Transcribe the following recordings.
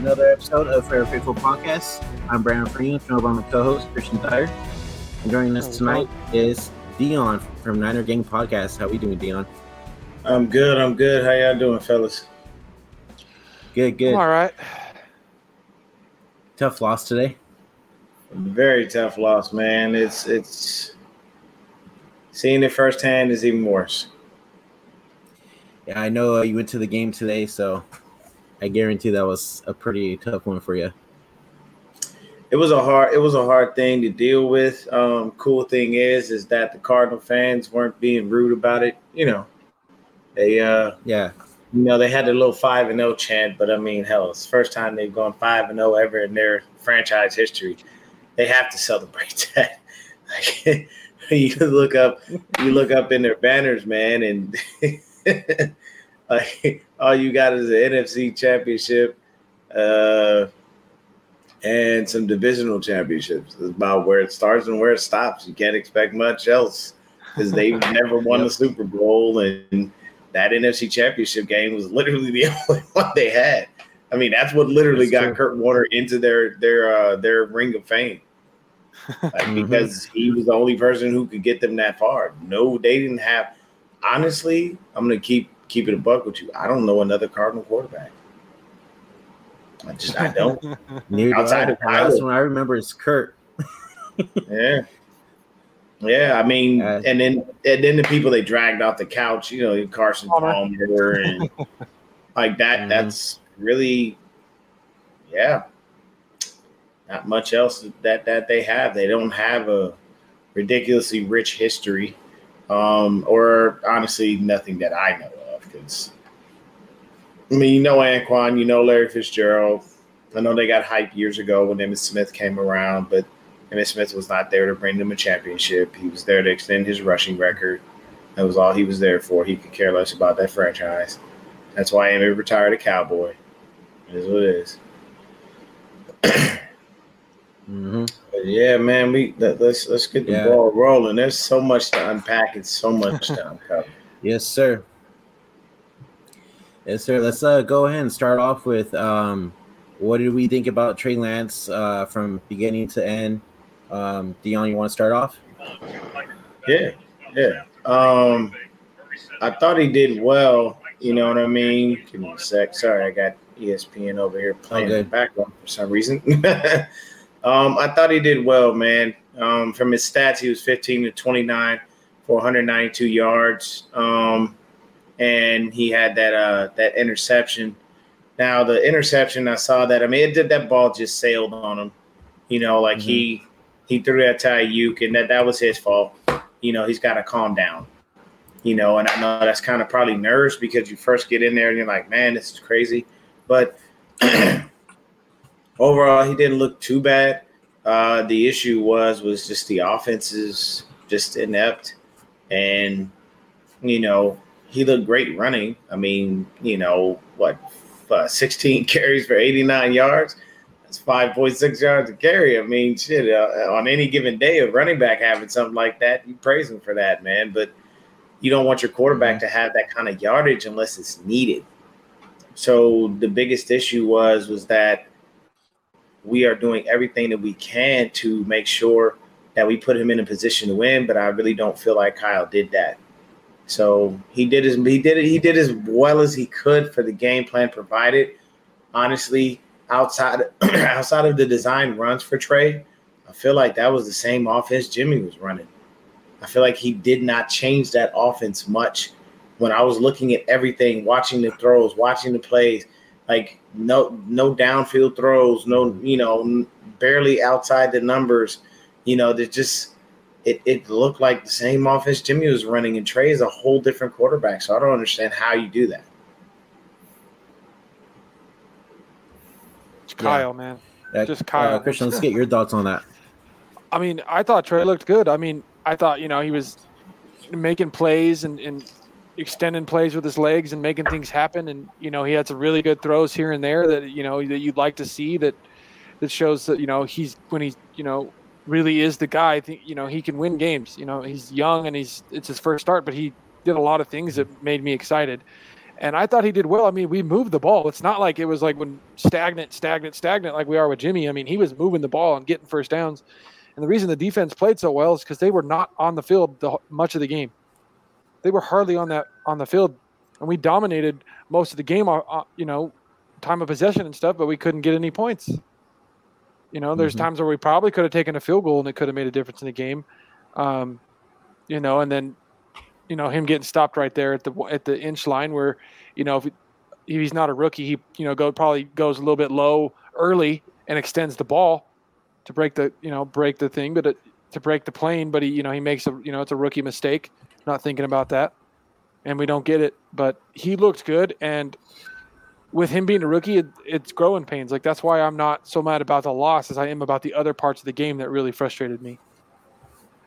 Welcome to another episode of Fair Faithful Podcast. I'm Brandon Freeman, joined by my co-host Christian Dyer. And joining us tonight is Dion from Niner Gang Podcast. How we doing, Dion? I'm good. I'm good. How y'all doing, fellas? Good, good. All right. Tough loss today. Very tough loss, man. It's it's seeing it firsthand is even worse. Yeah, I know uh, you went to the game today, so I guarantee that was a pretty tough one for you. It was a hard it was a hard thing to deal with. Um, cool thing is is that the Cardinal fans weren't being rude about it. You know, they uh Yeah, you know they had a little five and zero chant, but I mean, hell, it's the first time they've gone five and zero ever in their franchise history. They have to celebrate that. Like, you look up, you look up in their banners, man, and like all you got is an NFC championship, uh, and some divisional championships. It's about where it starts and where it stops. You can't expect much else because they've never won the Super Bowl, and that NFC championship game was literally the only one they had. I mean, that's what literally That's got true. Kurt Warner into their their uh, their ring of fame, like, Mhm. because he was the only person who could get them that far. No, they didn't have. Honestly, I'm gonna keep keep it a buck with you. I don't know another Cardinal quarterback. I just I don't. neither do Outside I. of The last Tyler. one I remember is Kurt. Yeah. Yeah, I mean, Uh, and then and then the people they dragged off the couch, you know, Carson Palmer. Palmer and like that. Mhm. That's really, yeah, not much else that that they have. They don't have a ridiculously rich history, um, or honestly, nothing that I know of. Because I mean, you know, Anquan, you know, Larry Fitzgerald. I know they got hype years ago when Emmitt Smith came around, but Emmitt Smith was not there to bring them a championship. He was there to extend his rushing record. That was all he was there for. He could care less about that franchise. That's why Emmitt retired a Cowboy. It is what it is. hmm But yeah, man, we let, let's let's get the Yeah. ball rolling. There's so much to unpack and so much to uncover. Yes, sir. Yes, sir. Let's uh, go ahead and start off with um, what did we think about Trey Lance uh, from beginning to end? Um, Dion, you want to start off? Yeah, yeah. Um, I thought he did well. You know what I mean? Give me a sec. Sorry, I got ESPN over here playing in the background for some reason. um, I thought he did well, man. Um, from his stats, he was 15 to 29 for 192 yards. Um, and he had that uh that interception. Now the interception, I saw that. I mean, it did that ball just sailed on him. You know, like he he threw that to Aiyuk, and that that was his fault. You know, he's got to calm down. You know, and I know that's kind of probably nerves because you first get in there and you're like, man, this is crazy. But overall, he didn't look too bad. Uh, the issue was was just the offense is just inept, and you know he looked great running. I mean, you know what, uh, 16 carries for 89 yards. That's 5.6 yards a carry. I mean, shit. Uh, on any given day, a running back having something like that, you praise him for that, man. But you don't want your quarterback to have that kind of yardage unless it's needed. So the biggest issue was was that we are doing everything that we can to make sure that we put him in a position to win. But I really don't feel like Kyle did that. So he did his he did it he did as well as he could for the game plan provided. Honestly, outside outside of the design runs for Trey, I feel like that was the same offense Jimmy was running. I feel like he did not change that offense much. When I was looking at everything, watching the throws, watching the plays, like no no downfield throws, no you know barely outside the numbers. You know, there's just it, it looked like the same offense Jimmy was running, and Trey is a whole different quarterback. So I don't understand how you do that. It's Kyle, man. Uh, Just Kyle. Uh, Christian, let's get your thoughts on that. I mean, I thought Trey looked good. I mean, I thought, you know, he was making plays and, and extending plays with his legs and making things happen. And, you know, he had some really good throws here and there that, you know, that you'd like to see that that shows that, you know, he's when he's, you know, really is the guy. I think, you know, he can win games. You know, he's young and he's it's his first start, but he did a lot of things that made me excited. And I thought he did well. I mean, we moved the ball. It's not like it was like when stagnant, stagnant, stagnant like we are with Jimmy. I mean, he was moving the ball and getting first downs. And the reason the defense played so well is because they were not on the field the, much of the game. They were hardly on that on the field, and we dominated most of the game. Uh, uh you know, time of possession and stuff, but we couldn't get any points. You know, there's mm-hmm. times where we probably could have taken a field goal and it could have made a difference in the game. Um, you know, and then you know him getting stopped right there at the at the inch line where you know if, if he's not a rookie he you know go probably goes a little bit low early and extends the ball to break the you know break the thing but it, to break the plane but he you know he makes a you know it's a rookie mistake not thinking about that and we don't get it but he looked good and with him being a rookie it, it's growing pains like that's why i'm not so mad about the loss as i am about the other parts of the game that really frustrated me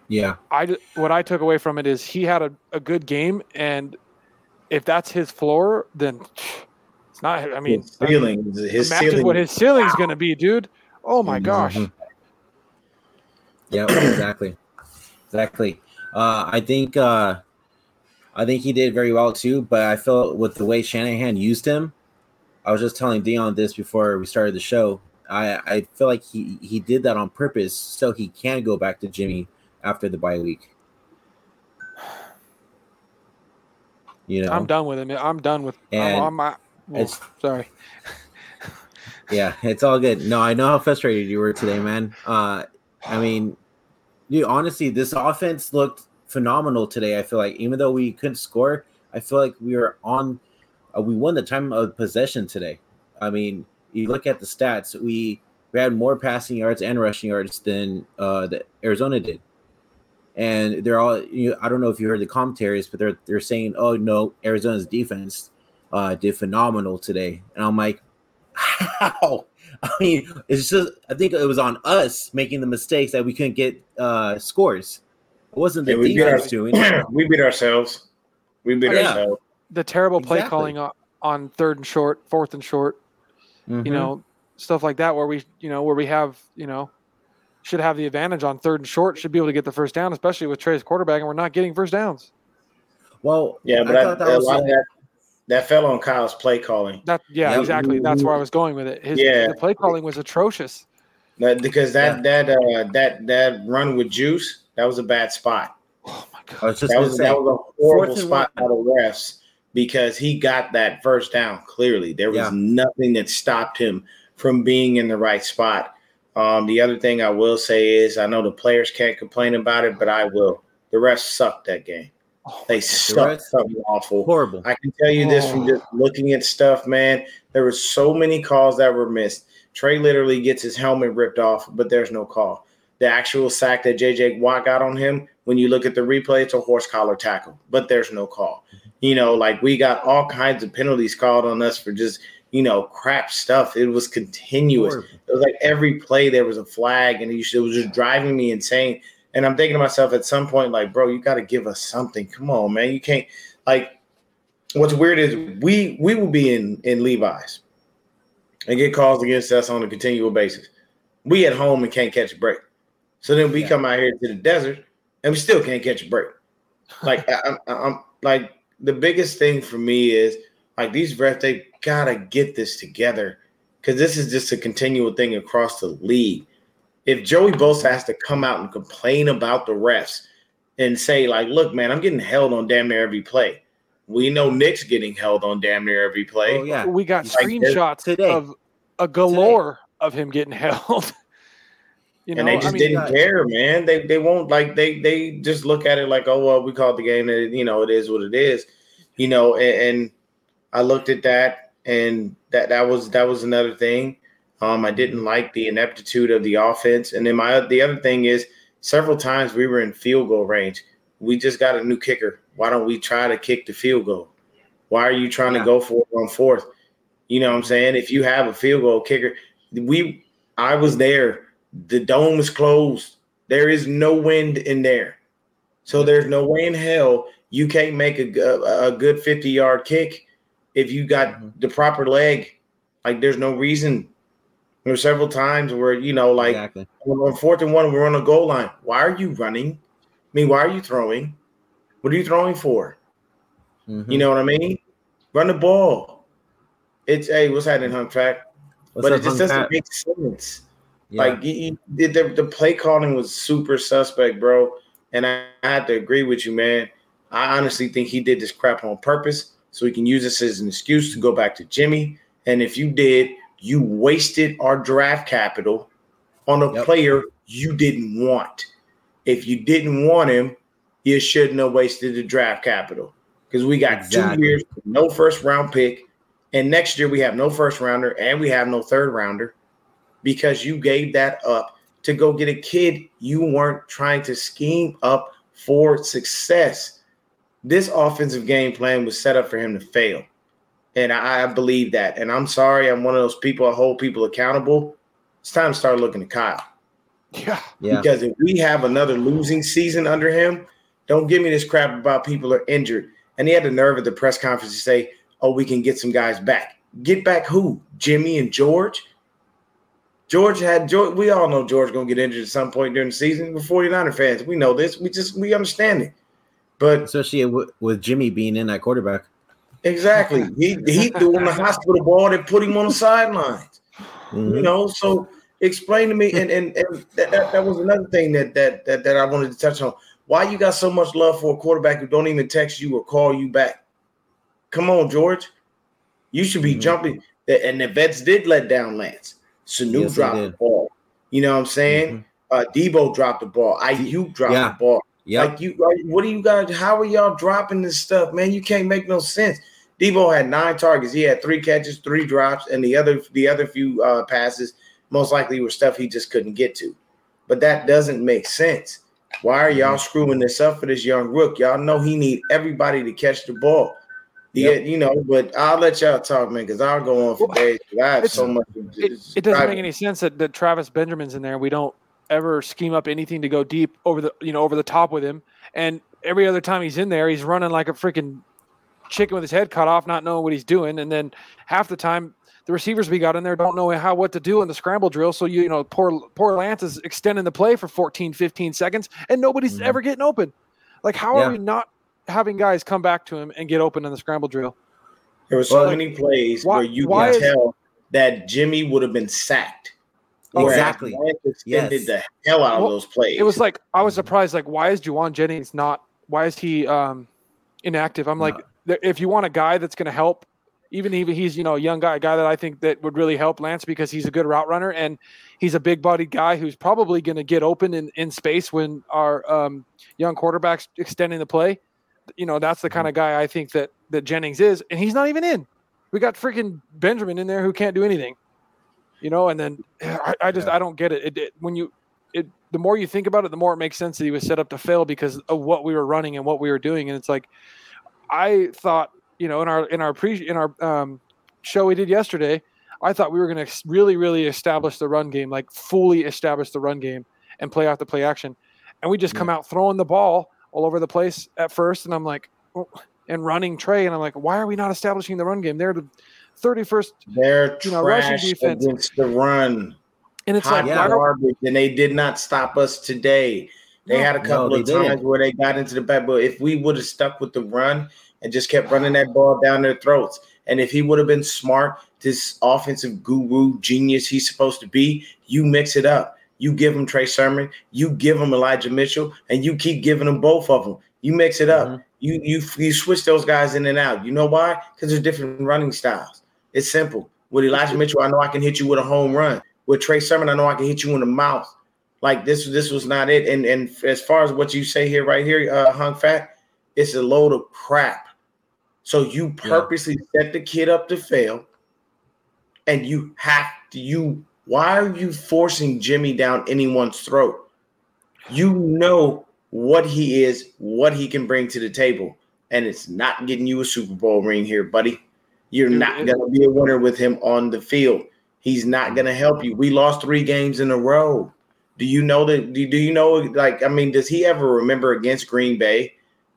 yeah. I what I took away from it is he had a, a good game, and if that's his floor, then it's not. I mean, his ceiling. His imagine ceiling. what his ceiling's going to be, dude. Oh my mm-hmm. gosh. Yeah, exactly, exactly. Uh, I think uh, I think he did very well too. But I felt with the way Shanahan used him, I was just telling Dion this before we started the show. I I feel like he he did that on purpose so he can go back to Jimmy after the bye week. You know, I'm done with it. I'm done with. And I'm, I'm, it's sorry. yeah, it's all good. No, I know how frustrated you were today, man. Uh, I mean, dude, honestly, this offense looked phenomenal today. I feel like even though we couldn't score, I feel like we were on. Uh, we won the time of possession today. I mean, you look at the stats. We we had more passing yards and rushing yards than uh, the Arizona did and they're all you know, I don't know if you heard the commentaries, but they're they're saying, "Oh no, Arizona's defense uh, did phenomenal today," and I'm like, "How?" I mean, it's just I think it was on us making the mistakes that we couldn't get uh, scores. It wasn't the yeah, defense our, doing. we beat ourselves. We beat oh, ourselves. The terrible play exactly. calling on, on, third and short, fourth and short. Mm-hmm. You know, stuff like that where we you know where we have you know should have the advantage on third and short, should be able to get the first down, especially with Trey's quarterback, and we're not getting first downs. Well, yeah, but I, I that a lot of that that fell on Kyle's play calling. That yeah, exactly. That's where I was going with it. His yeah. the play calling was atrocious. That, because that yeah. that uh that that run with juice, that was a bad spot. Oh my god. that was that was a horrible spot out of refs because he got that first down clearly. There was yeah. nothing that stopped him from being in the right spot. Um, the other thing I will say is I know the players can't complain about it, but I will. The rest sucked that game. Oh, they sucked something awful. Horrible. I can tell you this from oh. just looking at stuff, man. There were so many calls that were missed. Trey literally gets his helmet ripped off, but there's no call. The actual sack that JJ Watt got on him, when you look at the replay, it's a horse collar tackle, but there's no call. You know, like we got all kinds of penalties called on us for just you know, crap stuff. It was continuous. It was like every play there was a flag, and it was just driving me insane. And I'm thinking to myself at some point, like, bro, you got to give us something. Come on, man. You can't like. What's weird is we we will be in in Levi's and get calls against us on a continual basis. We at home and can't catch a break. So then we yeah. come out here to the desert and we still can't catch a break. Like I, I'm, I'm like the biggest thing for me is like these refs, they gotta get this together because this is just a continual thing across the league. If Joey Bosa has to come out and complain about the refs and say, like, look, man, I'm getting held on damn near every play. We know Nick's getting held on damn near every play. Oh, yeah. We got like screenshots today. of a galore today. of him getting held. You know, and they just I mean, didn't care, man. They they won't like they they just look at it like, oh well, we called the game, and you know it is what it is, you know. And, and I looked at that and that that was that was another thing. Um, I didn't like the ineptitude of the offense, and then my the other thing is several times we were in field goal range. We just got a new kicker. Why don't we try to kick the field goal? Why are you trying yeah. to go for it on fourth? You know what I'm saying? If you have a field goal kicker, we I was there. The dome is closed. There is no wind in there. So there's no way in hell you can't make a, a, a good 50 yard kick if you got mm-hmm. the proper leg. Like there's no reason. There's several times where you know, like exactly. on fourth and one, we're on a goal line. Why are you running? I mean, why are you throwing? What are you throwing for? Mm-hmm. You know what I mean? Run the ball. It's hey, what's happening, Hung Fat? What's But up, it just doesn't Pat? make sense. Yeah. Like the, the play calling was super suspect, bro. And I, I have to agree with you, man. I honestly think he did this crap on purpose so he can use this as an excuse to go back to Jimmy. And if you did, you wasted our draft capital on a Yep. player you didn't want. If you didn't want him, you shouldn't have wasted the draft capital because we got Exactly. two years, no first round pick, and next year we have no first rounder and we have no third rounder because you gave that up to go get a kid you weren't trying to scheme up for success. This offensive game plan was set up for him to fail. And I, I believe that. And I'm sorry, I'm one of those people I hold people accountable. It's time to start looking at Kyle. Yeah. yeah. Because if we have another losing season under him, don't give me this crap about people are injured. And he had the nerve at the press conference to say, oh, we can get some guys back. Get back who? Jimmy and George? George had George. We all know George gonna get injured at some point during the season. We're 49er fans. We know this. We just we understand it. But Especially with, with Jimmy being in that quarterback. exactly, he he doing the hospital ball that put him on the sidelines. Mhm. You know, so explain to me, and and, and that, that, that was another thing that, that that that I wanted to touch on. Why you got so much love for a quarterback who don't even text you or call you back? Come on, George. You should be Mhm. jumping. And the vets did let down Lance. Sanu Yes, dropped the ball. You know what I'm saying? Mhm. Uh Debo dropped the ball. IU dropped Yeah. the ball. Yep. Like you, like, what are you guys? How are y'all dropping this stuff, man? You can't make no sense. Debo had nine targets. He had three catches, three drops, and the other the other few uh, passes most likely were stuff he just couldn't get to. But that doesn't make sense. Why are y'all screwing this up for this young rook? Y'all know he need everybody to catch the ball. Yeah, you know, but I'll let y'all talk, man, because I'll go on for Well, days. I have so much. It, it doesn't make any sense that, that Travis Benjamin's in there. We don't ever scheme up anything to go deep over the you know over the top with him. And every other time he's in there, he's running like a freaking chicken with his head cut off, not knowing what he's doing. And then half the time, the receivers we got in there don't know how what to do in the scramble drill. So you, you know, poor poor Lance is extending the play for 14, 15 seconds, and nobody's Mhm. ever getting open. Like, how Yeah. are we not having guys come back to him and get open in the scramble drill? There were so Well, many plays why- where you can is- tell that Jimmy would have been sacked. Exactly. Lance extended Yes. the hell out of those plays. it was like I was surprised. Like, why is Jauan Jennings not? Why is he um, inactive? I'm like, No. if you want a guy that's going to help, even even he's you know a young guy, a guy that I think that would really help Lance because he's a good route runner and he's a big bodied guy who's probably going to get open in, in space when our um, young quarterbacks extending the play. You know, that's the kind of guy I think that that Jennings is, and he's not even in. We got freaking Benjamin in there who can't do anything. You know, and then I, I just I don't get it. It, it. When you it the more you think about it, the more it makes sense that he was set up to fail because of what we were running and what we were doing. And it's like I thought, you know, in our in our pre in our um, show we did yesterday, I thought we were going to really really establish the run game, like fully establish the run game and play out the play action. And we just come out throwing the ball all over the place at first, and I'm like, oh, and running Trey, and I'm like, why are we not establishing the run game? They're the 31st, They're you know, rushing trash defense. against the run. and it's Hot like, yeah. garbage, and they did not stop us today. They No. had a couple they of times didn't. where they got into the back, but if we would have stuck with the run and just kept running that ball down their throats, and if he would have been smart, this offensive guru genius he's supposed to be, you mix it up. You give him Trey Sermon, you give him Elijah Mitchell, and you keep giving them both of them. You mix it up. Mhm. You you you switch those guys in and out. You know why? Because there's different running styles. It's simple. With Elijah Mitchell, I know I can hit you with a home run. With Trey Sermon, I know I can hit you in the mouth. Like this, this was not it. And and as far as what you say here, right here, uh, Hung Fat, it's a load of crap. So you purposely set the kid up to fail, and you have to. You why are you forcing Jimmy down anyone's throat? You know what he is, what he can bring to the table, and it's not getting you a Super Bowl ring here, buddy. You're not going to be a winner with him on the field. He's not going to help you. We lost three games in a row. Do you know that? Do, do you know? Like, I mean, does he ever remember against Green Bay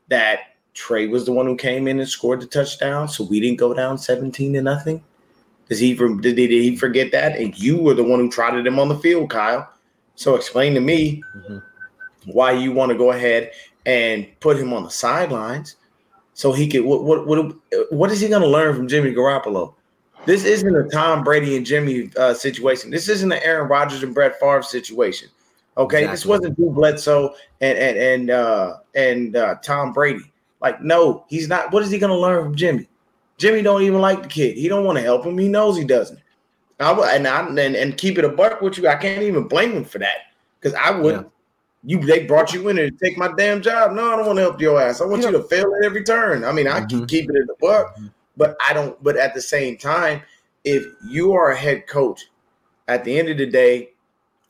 that Trey was the one who came in and scored the touchdown, so we didn't go down seventeen to nothing? Does he did, did he forget that? And you were the one who trotted him on the field, Kyle. So explain to me Mhm. why you want to go ahead and put him on the sidelines. so he could. What what what, what is he going to learn from Jimmy Garoppolo? This isn't a Tom Brady and Jimmy uh, situation. This isn't an Aaron Rodgers and Brett Favre situation. Okay, exactly. this wasn't Drew Bledsoe and and and uh, and uh, Tom Brady. Like, no, he's not. What is he going to learn from Jimmy? Jimmy don't even like the kid. He don't want to help him. He knows he doesn't. I and I and, and keep it a buck with you. I can't even blame him for that because I wouldn't. Yeah. You they brought you in to take my damn job. No, I don't want to help your ass. I want you, you to fail at every turn. I mean, I mm-hmm. keep keep it in the buck, mm-hmm. but I don't. But at the same time, if you are a head coach, at the end of the day,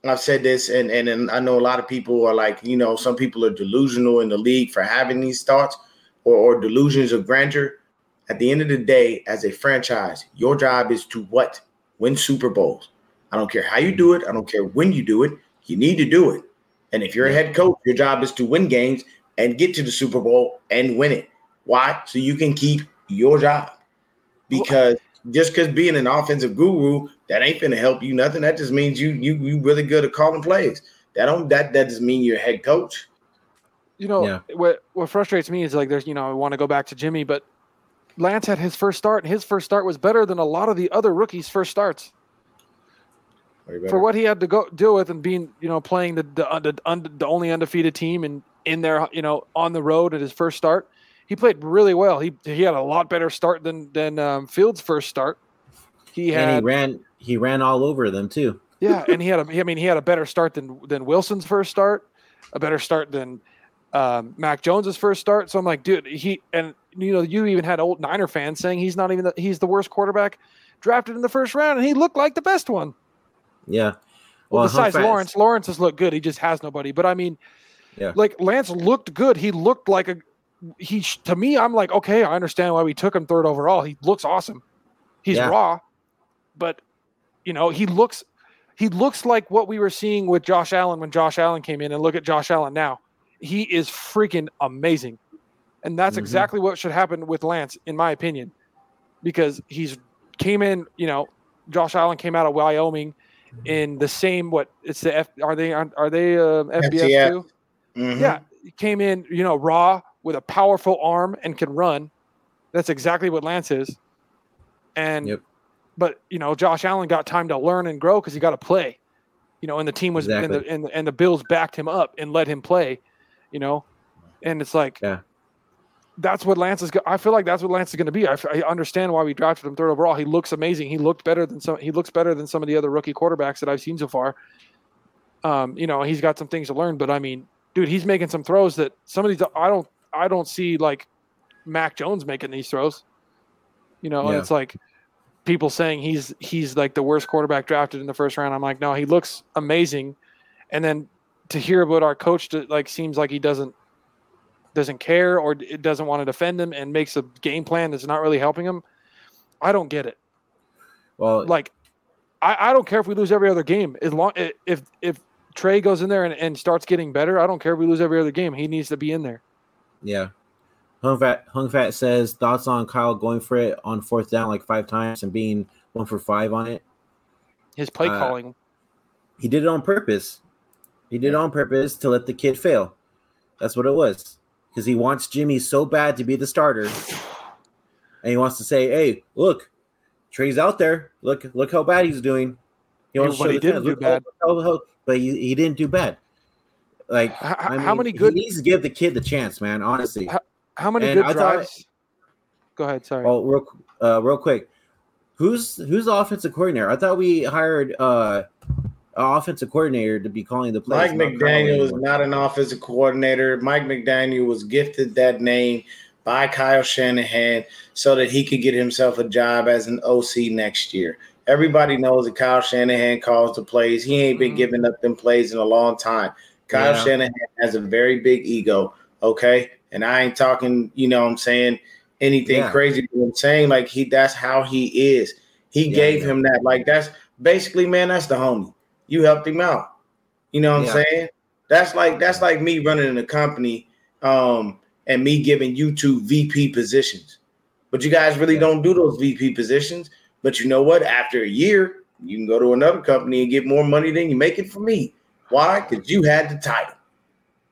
I've said this, and, and and I know a lot of people are like, you know, some people are delusional in the league for having these thoughts or, or delusions of grandeur. At the end of the day, as a franchise, your job is to what? Win Super Bowls. I don't care how you do it. I don't care when you do it. You need to do it. And if you're a head coach, your job is to win games and get to the Super Bowl and win it. Why? So you can keep your job. Because just because being an offensive guru, that ain't gonna help you nothing. That just means you you you really good at calling plays. That don't that that doesn't mean you're a head coach. You know yeah. what what frustrates me is like there's you know I want to go back to Jimmy, but Lance had his first start, and his first start was better than a lot of the other rookies' first starts. For what he had to go deal with and being, you know, playing the the, the, the only undefeated team and in there, you know, on the road at his first start, he played really well. He he had a lot better start than than um, Fields' first start. He had and he ran he ran all over them too. yeah, and he had a I mean he had a better start than than Wilson's first start, a better start than um, Mac Jones's first start. So I'm like, dude, he and you know you even had old Niner fans saying he's not even the, he's the worst quarterback drafted in the first round, and he looked like the best one. Yeah. Well, well besides Lawrence, Lawrence has looked good. He just has nobody. But I mean, yeah, like Lance looked good. He looked like a he to me, I'm like, okay, I understand why we took him third overall. He looks awesome. He's yeah. raw, but you know, he looks he looks like what we were seeing with Josh Allen when Josh Allen came in and look at Josh Allen now. He is freaking amazing. And that's mm-hmm. exactly what should happen with Lance, in my opinion, because he's came in, you know, Josh Allen came out of Wyoming in the same what it's the F are they are they uh, FBS too? Mm-hmm. Yeah, came in, you know, raw, with a powerful arm and can run. That's exactly what Lance is. And yep. but you know, Josh Allen got time to learn and grow because he got to play. You know, and the team was exactly. and, the, and, the, and the Bills backed him up and let him play. You know, and it's like yeah. That's what Lance is. I feel like that's what Lance is going to be. I, I understand why we drafted him third overall. He looks amazing. He looked better than some. He looks better than some of the other rookie quarterbacks that I've seen so far. Um, you know, he's got some things to learn, but I mean, dude, he's making some throws that some of these I don't I don't see like Mac Jones making these throws. You know, yeah. it's like people saying he's he's like the worst quarterback drafted in the first round. I'm like, no, he looks amazing. And then to hear about our coach, to, like seems like he doesn't doesn't care or it doesn't want to defend him and makes a game plan that's not really helping him. I don't get it. Well, like I, I don't care if we lose every other game as long if if Trey goes in there and, and starts getting better. I don't care if we lose every other game. He needs to be in there. Yeah. Hung Fat, Hung Fat says thoughts on Kyle going for it on fourth down like five times and being one for five on it. His play uh, calling. He did it on purpose. He did it on purpose to let the kid fail. That's what it was. Because he wants Jimmy so bad to be the starter. And he wants to say, hey, look, Trey's out there. Look, look how bad he's doing. He wants to didn't do bad. How, how, but he, he didn't do bad. Like how, I mean, how many good he needs to give the kid the chance, man. Honestly, how, how many and good I drives? Thought, Go ahead. Sorry. Oh, real, uh, real quick. Who's who's the offensive coordinator? I thought we hired uh, offensive coordinator to be calling the plays. Mike McDaniel is not an offensive coordinator. Mike McDaniel was gifted that name by Kyle Shanahan so that he could get himself a job as an OC next year. Everybody knows that Kyle Shanahan calls the plays. He ain't been mm-hmm. giving up them plays in a long time. Kyle yeah. Shanahan has a very big ego. Okay. And I ain't talking, you know I'm saying, anything yeah. crazy. I'm saying like he that's how he is. He yeah, gave him that. Like that's basically, man, that's the homie. You helped him out. You know what I'm saying? That's like that's like me running in a company um and me giving you two VP positions. But you guys really don't do those VP positions. But you know what? After a year, you can go to another company and get more money than you make it for me. Why? Because you had the title.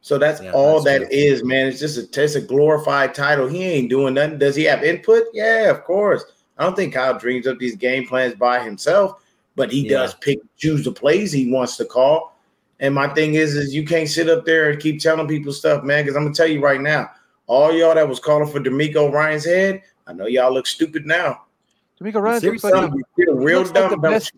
So that's Yeah, all that's that is, man. It's just a it's a glorified title. He ain't doing nothing. Does he have input? Yeah, of course. I don't think Kyle dreams up these game plans by himself, but he Yeah. does pick choose the plays he wants to call. And my thing is, is you can't sit up there and keep telling people stuff, man. Because I'm gonna tell you right now, all y'all that was calling for DeMeco Ryan's head, I know y'all look stupid now. DeMeco Ryan looks Seriously? like Some you real looks like the best-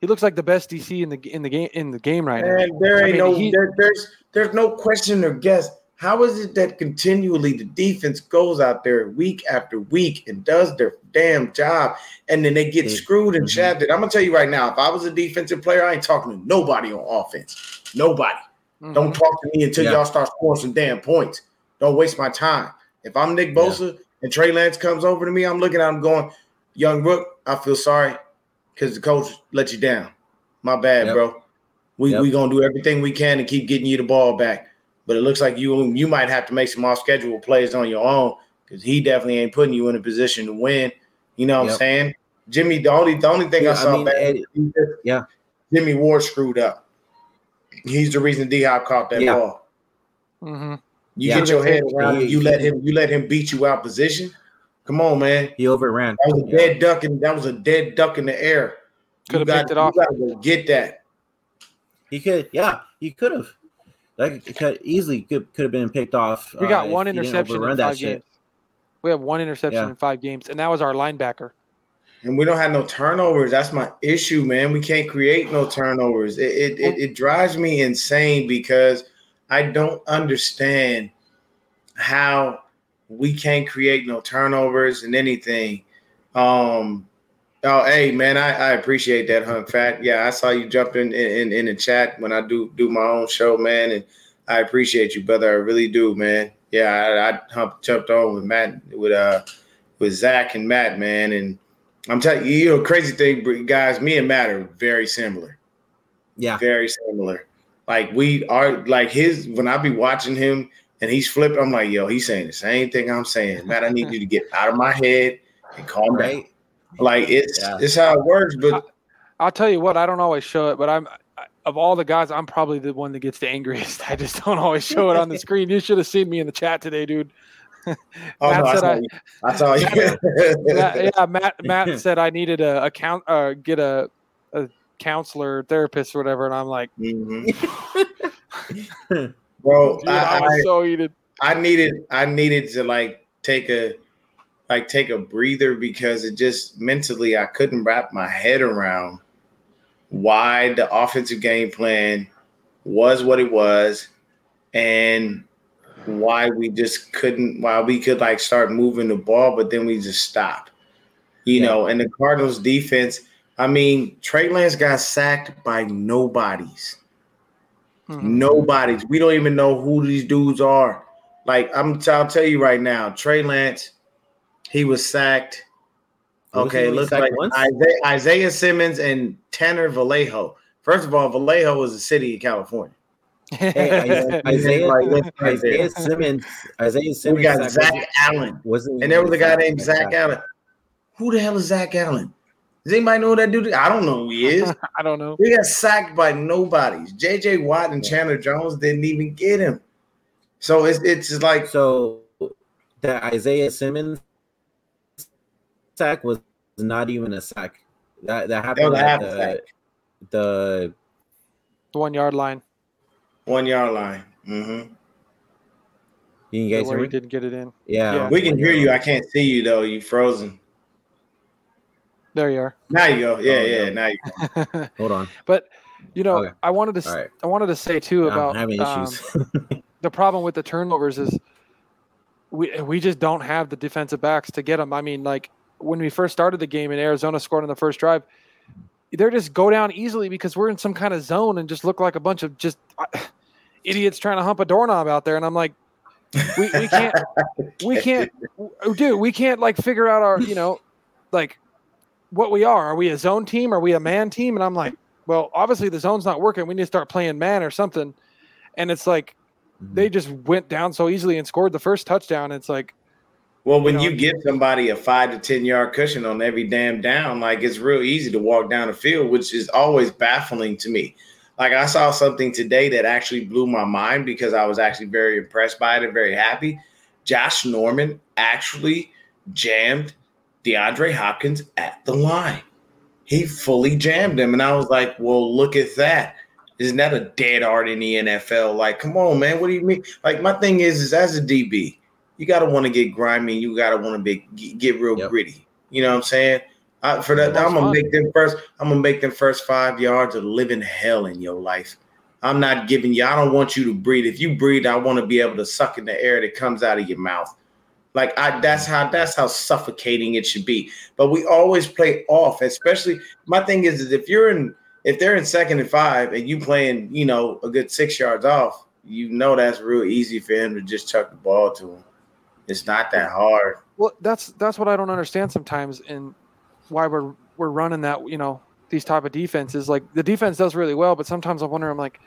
he looks like the best DC in the in the game in the game right now. Man, there I ain't mean, no he- there, there's there's no question or guess. How is it that continually the defense goes out there week after week and does their damn job, and then they get They- screwed and shafted? I'm gonna tell you right now, if I was a defensive player, I ain't talking to nobody on offense. Nobody. Mhm. Don't talk to me until Yeah. y'all start scoring some damn points. Don't waste my time. If I'm Nick Bosa and Trey Lance comes over to me, I'm looking at him going, Young Rook, I feel sorry because the coach let you down. My bad, Yep. bro. We Yep. we gonna do everything we can to keep getting you the ball back. But it looks like you you might have to make some off schedule plays on your own because he definitely ain't putting you in a position to win. You know what I'm saying? Jimmy, the only the only thing Yeah, I I saw mean, back, Eddie- just- yeah. Jimmy Ward screwed up. He's the reason D Hop caught that Yeah. ball. Mhm. You Yeah. get your head around it. He- You let him. You let him beat you out position. Come on, man. He overran. That was a Yeah. dead duck, and that was a dead duck in the air. Coulda got- picked it off. You gotta get that. He could, yeah, he could have. Like, it could easily could could have been picked off. We got uh, one if he didn't interception in overrun that five shit. games. We have one interception Yeah. in five games, and that was our linebacker. And we don't have no turnovers. That's my issue, man. We can't create no turnovers. It it, it, it drives me insane because I don't understand how we can't create no turnovers and anything. Um oh hey man, I, I appreciate that, Hung Fat. Yeah, I saw you jump in, in in the chat when I do do my own show, man, and I appreciate you, brother. I really do, man. Yeah, I, I jumped on with Matt with uh with Zach and Matt, man, and I'm telling you, you know, crazy thing, guys. Me and Matt are very similar, Yeah, very similar. Like we are, like his. When I be watching him and he's flipping, I'm like, yo, he's saying the same thing I'm saying. Matt, I need you to get out of my head and calm down. Right. Like it's Yeah. it's how it works. But I'll tell you what, I don't always show it, but I'm I- of all the guys, I'm probably the one that gets the angriest. I just don't always show it on the screen. You should have seen me in the chat today, dude. oh Matt no, I said saw you. I saw you. Matt, yeah, Matt. Matt said I needed a, a count, uh, get a, a counselor, therapist, or whatever, and I'm like, mm-hmm. Bro, dude, I, I, I, was so heated. I needed I needed to like take a like take a breather because it just mentally I couldn't wrap my head around why the offensive game plan was what it was and why we just couldn't why we could like start moving the ball but then we just stopped. You Yeah. know, and the Cardinals defense, I mean, Trey Lance got sacked by nobodies. Mhm. Nobody's. We don't even know who these dudes are. Like I'm, I'll tell you right now, Trey Lance, he was sacked. Okay, only looks sacked like? Isaiah, Isaiah Simmons and Tanner Vallejo. First of all, Vallejo was a city in California. Hey, Isaiah, Like, that's. Isaiah Simmons, Isaiah Simmons. We got sack Zach Allen, wasn't and there was a guy named Zach Allen. Who the hell is Zach Allen? Does anybody know who that dude? I don't know who he is. I don't know. We got sacked by nobodies. JJ Watt and Chandler Jones didn't even get him. So it's it's just like So that Isaiah Simmons sack was not even a sack. That that that happened at the, the The one yard line one yard line. hmm you guys where hear me? didn't get it in. Yeah, Yeah. We can hear you. I can't see you though. You frozen. There you are. Now you go. Yeah, Oh, yeah. no. Now you. Go. Hold on. but you know, Okay. I wanted to s All right. I wanted to say too about having um, the problem with the turnovers is we we just don't have the defensive backs to get them. I mean, like when we first started the game and Arizona scored on the first drive, they're just go down easily because we're in some kind of zone and just look like a bunch of just uh, idiots trying to hump a doorknob out there. And I'm like, we, we can't we can't dude we can't like figure out our you know like what we are. Are we a zone team? Are we a man team? And i'm like well obviously the zone's not working. We need to start playing man or something. And it's like they just went down so easily and scored the first touchdown. It's like Well, when You you, give somebody a five to ten yard cushion on every damn down, like it's real easy to walk down the field, which is always baffling to me. Like I saw something today that actually blew my mind because I was actually very impressed by it and very happy. Josh Norman actually jammed DeAndre Hopkins at the line. He fully jammed him. And I was like, well, look at that. Isn't that a dead art in the NFL? Like, come on, man. What do you mean? Like, my thing is, is as a DB, you gotta want to get grimy. You gotta want to be get real yep. gritty. You know what I'm saying? I, for that, I'm gonna fun. make them first. I'm gonna make them first five yards of living hell in your life. I'm not giving you. I don't want you to breathe. If you breathe, I want to be able to suck in the air that comes out of your mouth. Like I, that's how that's how suffocating it should be. But we always play off. Especially my thing is, is if you're in if they're in second and five and you playing, you know, a good six yards off, you know that's real easy for him to just chuck the ball to him. It's not that hard. Well, that's that's what I don't understand sometimes, and why we're we're running that. You know, these type of defenses. Like the defense does really well, but sometimes I wonder. I'm like,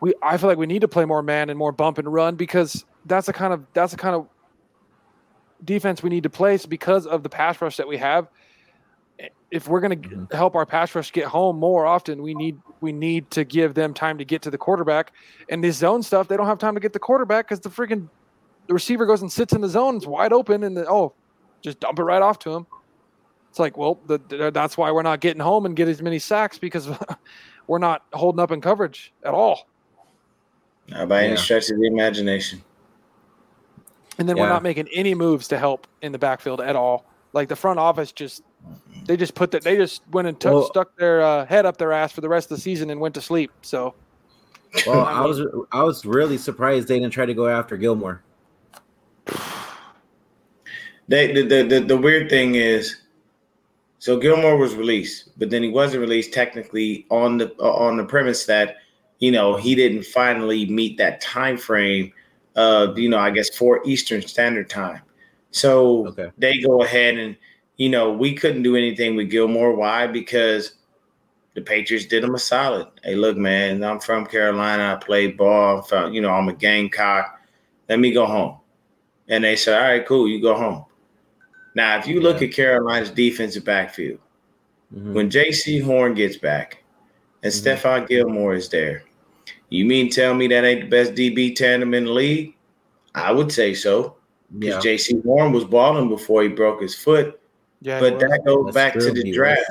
we. I feel like we need to play more man and more bump and run because that's the kind of that's the kind of defense we need to place because of the pass rush that we have if we're going to mm-hmm. help our pass rush get home more often, we need we need to give them time to get to the quarterback. And this zone stuff, they don't have time to get the quarterback because the freaking the receiver goes and sits in the zone, it's wide open, and the, oh, just dump it right off to him. It's like, well, the, the, that's why we're not getting home and get as many sacks because we're not holding up in coverage at all. Not by yeah. any stretch of the imagination. And then yeah. we're not making any moves to help in the backfield at all. Like the front office just they just put that they just went and took, well, stuck their uh, head up their ass for the rest of the season and went to sleep. So, well, I was I was really surprised they didn't try to go after Gilmore. They the, the, the, the weird thing is, so Gilmore was released, but then he wasn't released technically on the uh, on the premise that you know he didn't finally meet that time frame. of you know, I guess for Eastern Standard Time. So okay. they go ahead and you know, we couldn't do anything with Gilmore. Why? Because the Patriots did him a solid. Hey, look, man, I'm from Carolina. I played ball. From, you know, I'm a Gamecock. Let me go home. And they said, all right, cool, you go home. Now, if you yeah. look at Carolina's defensive backfield, mm-hmm. when Jaycee Horn gets back and mm-hmm. Stephon Gilmore is there, you mean tell me that ain't the best DB tandem in the league? I would say so. Because yeah. Jaycee Horn was balling before he broke his foot. Yeah, but that goes That's back to the draft.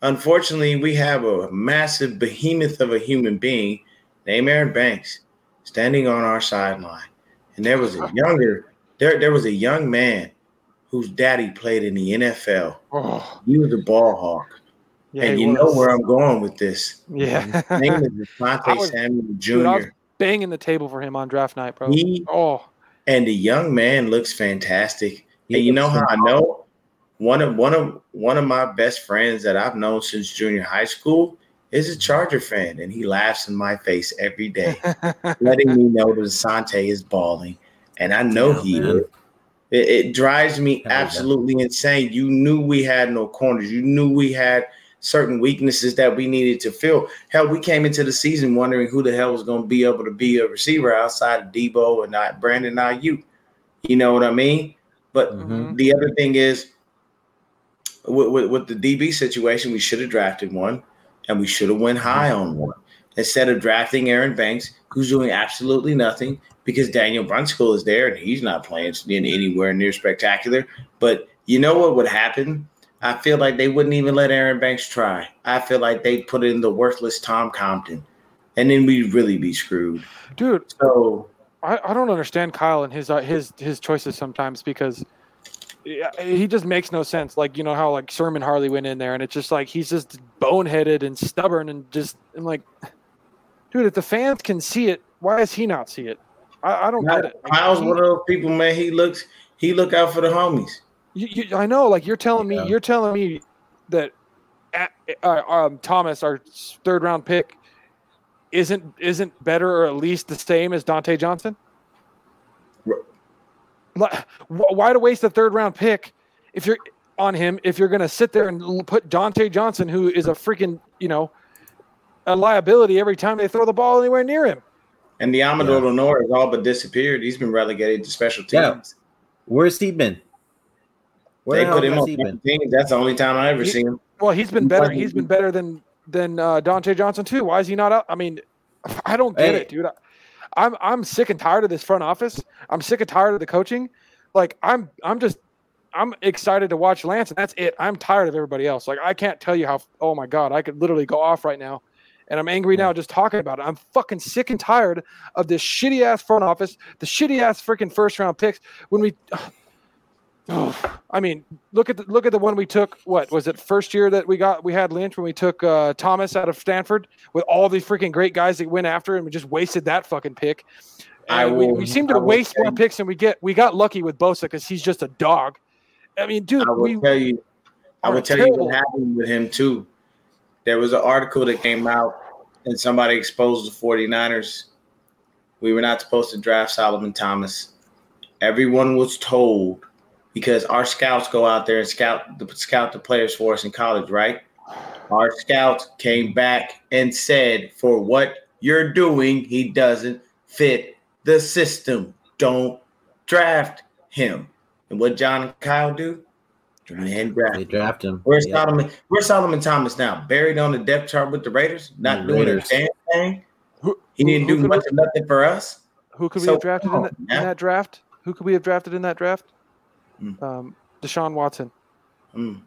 Unfortunately, we have a massive behemoth of a human being named Aaron Banks standing on our sideline. And there was a younger, there, there was a young man whose daddy played in the NFL. Oh. He was a ball hawk. Yeah, and you was. know where I'm going with this. Yeah. His name is Asante Samuel Jr. Dude, I was banging the table for him on draft night, bro. He, oh. And the young man looks fantastic. He and you know how I know? one of one of one of my best friends that I've known since junior high school is a Charger fan, and he laughs in my face every day, letting me know that Asante is balling, and I know he is. It, it, drives me absolutely insane. You knew we had no corners. You knew we had certain weaknesses that we needed to fill. Hell, we came into the season wondering who the hell was going to be able to be a receiver outside of Deebo and not Brandon Aiyuk. You know what I mean? But mm-hmm. the other thing is with, with, with the DB situation, we should have drafted one and we should have went high on one instead of drafting Aaron Banks, who's doing absolutely nothing because Daniel Brunskill is there and he's not playing in anywhere near spectacular. But you know what would happen? I feel like they wouldn't even let Aaron Banks try. I feel like they put in the worthless Tom Compton, and then we'd really be screwed, dude. So I, I don't understand Kyle and his uh, his his choices sometimes because – he just makes no sense. Like you know how like Sherman Harley went in there, and it's just like he's just boneheaded and stubborn, and just I'm like, dude, if the fans can see it, why does he not see it? I, I don't get it. Kyle's one of those people, man. He looks he look out for the homies. You, you, I know, like you're telling me, yeah. you're telling me that uh, um, Thomas, our third round pick, isn't isn't better or at least the same as Dontae Johnson. Why to waste a third round pick if you're on him if you're going to sit there and put Dontae Johnson, who is a freaking you know a liability every time they throw the ball anywhere near him. And Deommodore yeah. Lenoir has all but disappeared. He's been relegated to special teams. Yeah. Where's he been? Where they the put him on teams. That's the only time I ever he, seen him. Well, he's been better. He's been better than than uh, Dontae Johnson too. Why is he not out? I mean, I don't get Hey. it, dude. I, I'm I'm sick and tired of this front office. I'm sick and tired of the coaching. Like I'm I'm just I'm excited to watch Lance, and that's it. I'm tired of everybody else. Like I can't tell you how. Oh my god, I could literally go off right now, and I'm angry now just talking about it. I'm fucking sick and tired of this shitty ass front office, the shitty ass freaking first round picks. When we, oh, I mean, look at the look at the one we took. What was it? First year that we got we had Lynch when we took uh, Thomas out of Stanford with all these freaking great guys that went after, and we just wasted that fucking pick. I And we, will- we seem to will waste more picks than we get. We got lucky with Bosa because he's just a dog. I mean, dude, I will we tell you, I will tell you what happened with him too. There was an article that came out and somebody exposed the 49ers. We were not supposed to draft Solomon Thomas. Everyone was told because our scouts go out there and scout the scout the players for us in college, right? Our scouts came back and said, for what you're doing, he doesn't fit the system. Don't draft him. And what John and Kyle do? They went ahead and draft They him. draft him. Where's Yeah. Solomon? Where's Solomon Thomas now? Buried on the depth chart with the Raiders, not The doing Raiders. a damn thing. Who- He didn't who do could much of nothing for us. Who could we So, have drafted in, come that, in that draft? Who could we have drafted in that draft? Hmm. Um, Deshaun Watson. Mm.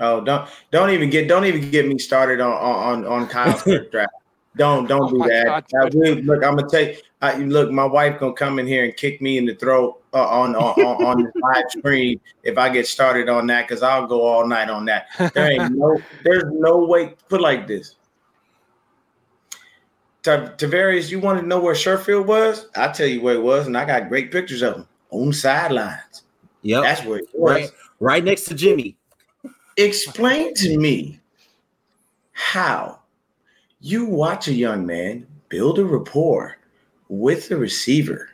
Oh, don't don't even get don't even get me started on on on Kyle's first draft. Don't don't Oh do my that. God, I really- look, I'm gonna tell you. I, look, my wife gonna come in here and kick me in the throat uh, on on on, on the live stream if I get started on that because I'll go all night on that. There ain't no there's no way. Put like this. Ta- Tavarius, you want to know where Sherfield was? I'll tell you where it was, and I got great pictures of him on the sidelines. Yep. That's where it was. right, right next to Jimmy. Explain to me how you watch a young man build a rapport with the receiver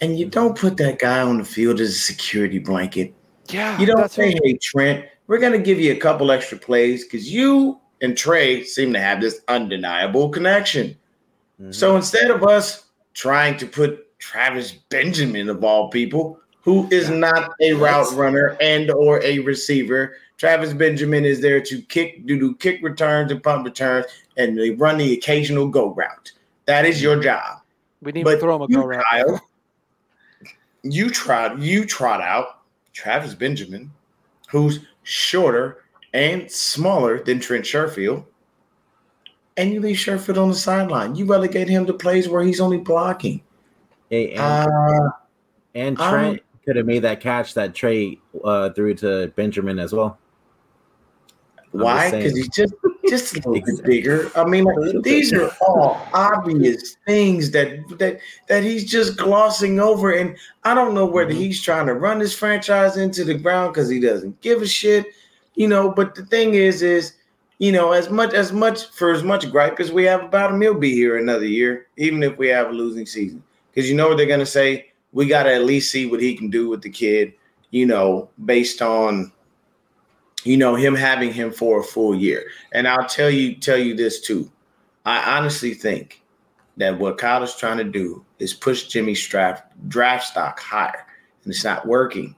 and you don't put that guy on the field as a security blanket. Yeah, You don't say, hey, Trent, we're going to give you a couple extra plays because you and Trey seem to have this undeniable connection. Mhm. So instead of us trying to put Travis Benjamin of all people, who is not a route runner and or a receiver, Travis Benjamin is there to kick, do do kick returns and punt returns, and they run the occasional go route. That is your job. we need But to throw him a you, go route. Kyle, you trot you trot out Travis Benjamin, who's shorter and smaller than Trent Sherfield, and you leave Sherfield on the sideline. You relegate him to plays where he's only blocking. Hey, and, Uh, and um, Trent could have made that catch that Trey uh, threw to Benjamin as well. Why? Because he's just just a little bit bigger. I mean, like, these are all obvious things that that that he's just glossing over. And I don't know whether Mhm. he's trying to run his franchise into the ground because he doesn't give a shit, you know. But the thing is, is you know, as much as much for as much gripe as we have about him, he'll be here another year, even if we have a losing season. Because you know what they're gonna say, we gotta at least see what he can do with the kid, you know, based on you know him having him for a full year. And I'll tell you tell you this too. I honestly think that what Kyle is trying to do is push Jimmy's draft draft stock higher, and it's not working.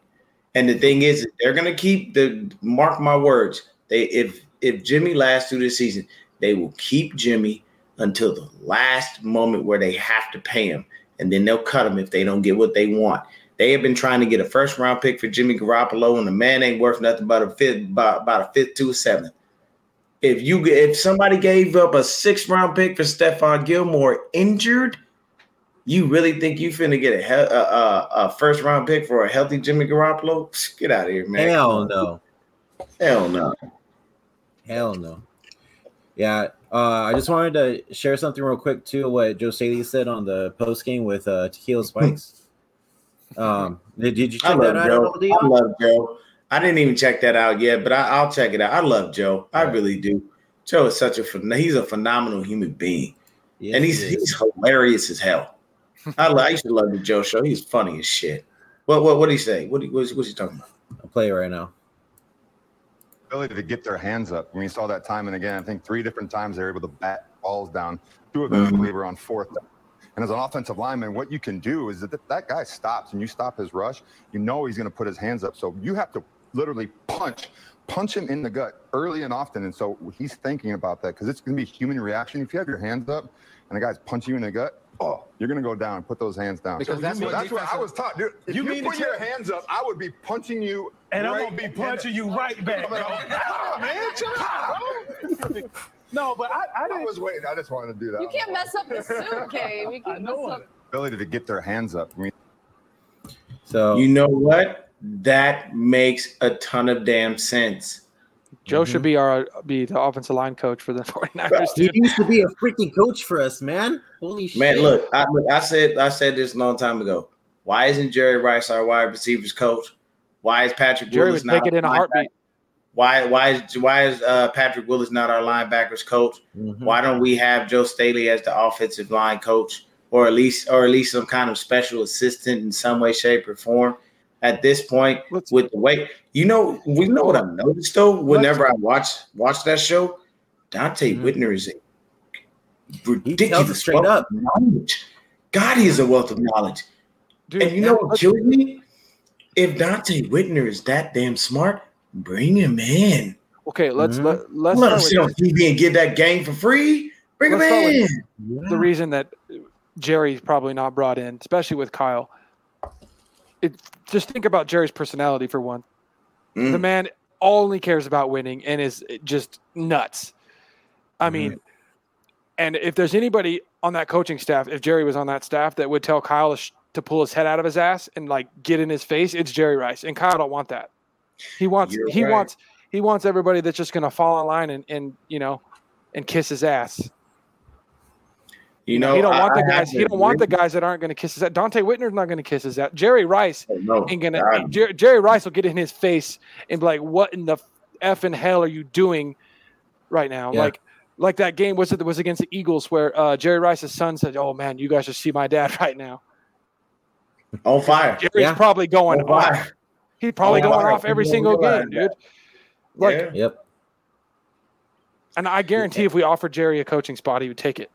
And the thing is, they're gonna keep the mark my words. They if if Jimmy lasts through this season, they will keep Jimmy until the last moment where they have to pay him, and then they'll cut him if they don't get what they want. They have been trying to get a first round pick for Jimmy Garoppolo, and the man ain't worth nothing but a fifth, about, about a fifth to a seventh. If you if somebody gave up a sixth round pick for Stephon Gilmore injured, you really think you finna get a, a, a, a first round pick for a healthy Jimmy Garoppolo? Get out of here, man! Hell no. Hell no! Hell no. Yeah, uh, I just wanted to share something real quick too. What Joe Staley said on the post game with uh, Tequila Spikes. um, did, did you I love that out? Joe. at? I love Joe. I didn't even check that out yet, but I, I'll check it out. I love Joe. I Right. really do. Joe is such a he's a phenomenal human being, Yes, and he's he he's hilarious as hell. I, I used to love the Joe show. He's funny as shit. What what what did he say? What he, what's, what's he talking about? I'll play it right now. ability to get their hands up. I We saw that time and again. I think three different times they were able to bat balls down. Two of them, I Mhm. believe, were on fourth. And as an offensive lineman, what you can do is that if that guy stops and you stop his rush, you know he's going to put his hands up. So you have to literally punch, punch him in the gut early and often. And so he's thinking about that because it's going to be a human reaction. If you have your hands up and the guy's punching you in the gut, oh, you're going to go down and put those hands down. Because So that's what that's what I was taught. Dude, if You you, mean put your hands up, I would be punching you. And I'm gonna be punching you right back. Oh, man, chill out, bro. No, but I, I I didn't. was waiting. I just wanted to do that. You can't mess up the suit, Gabe. You I can't know mess up. ability to get their hands up. I mean, So You know what? That makes a ton of damn sense. Joe Mhm. should be our be the offensive line coach for the 49ers. he used to be a freaking coach for us, man. Holy shit. Man, look, I, look, I said I said this a long time ago. Why isn't Jerry Rice our wide receivers coach? Why is Patrick Jerry Willis would not take it in a our heartbeat. Why why is why is uh, Patrick Willis not our linebackers coach? Mhm. Why don't we have Joe Staley as the offensive line coach, or at least or at least some kind of special assistant in some way, shape, or form? At this point, with the way you know, we know what I've noticed though. Whenever I watch watch that show, Donte Mhm. Whitner is a ridiculous straight up. knowledge. God, he is a wealth of knowledge. Dude, and you know what kills me? If Donte Whitner is that damn smart, bring him in. okay, let's Mhm. let, let's Let him start with sit on TV and get that game for free. Bring him Let's start with- in. Yeah. the reason that Jerry's probably not brought in, especially with Kyle. It, just think about Jerry's personality for one. Mm. The man only cares about winning and is just nuts. I mean, and if there's anybody on that coaching staff, if Jerry was on that staff that would tell Kyle to, sh- to pull his head out of his ass and like get in his face, it's Jerry Rice. And Kyle don't want that. He wants You're he right. wants he wants everybody that's just going to fall in line and and you know and kiss his ass. You know, he don't want I- the guys. He don't want the guys that aren't going to kiss his ass. Donte Whitner's not going to kiss his ass. Jerry Rice Oh, no, ain't gonna. God. Jer- Jerry Rice will get in his face and be like, "What in the f and hell are you doing right now?" Yeah. Like, like that game was it was against the Eagles where uh, Jerry Rice's son said, "Oh man, you guys should see my dad right now." on fire. Jerry's Yeah. probably going On fire. He's probably On going fire. off every single realize game, dude. Like, Yeah. Yep. and I guarantee if we offered Jerry a coaching spot, he would take it.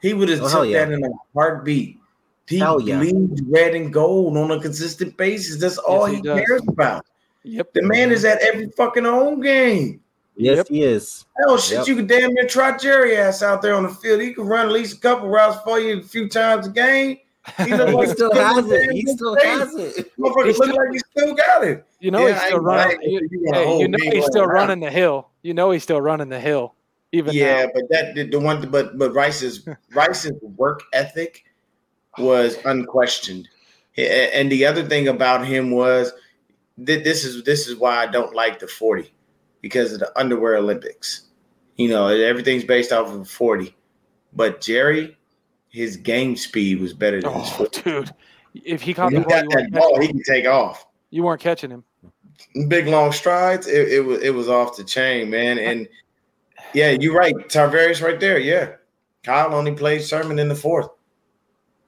He would have Oh, took yeah. that in a heartbeat. He Hell yeah. bleeds red and gold on a consistent basis. That's all he he, cares about. Yep. The man is at every fucking home game. Yes, Yep. he is. Hell, shit, Yep. you could damn near try Jerry ass out there on the field. He could run at least a couple routes for you a few times a game. He He like still he's has it. He still has it. Motherfucker He look still- like he still got it. You know Yeah, he's still ain't- running. I You, you hey, you know he's still around. running the hill. You know he's still running the hill. Even Yeah, now. but that the, the one, but but Rice's Rice's work ethic was unquestioned, and the other thing about him was that this is this is why I don't like the forty because of the underwear Olympics. You know, everything's based off of forty, but Jerry, his game speed was better than his Oh, 40. dude. If he caught When the ball, got you that weren't, ball, catching, he can take off. you weren't catching him. Big long strides. It, it was it was off the chain, man. And yeah, you're right. Tarvarius right there. Yeah, Kyle only played Sermon in the fourth.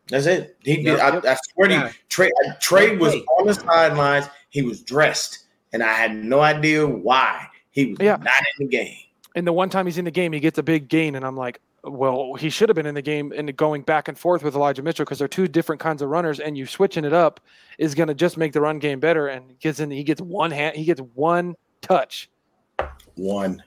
That's it. He did. Yep. I, I swear to you, Yeah. Uh, Trey, Trey was on the sidelines. He was dressed, and I had no idea why he was Yeah. not in the game. And the one time he's in the game, he gets a big gain, and I'm like, well, he should have been in the game and going back and forth with Elijah Mitchell because they're two different kinds of runners, and you switching it up is going to just make the run game better. And he gets in, he gets one hand, he gets one touch. One.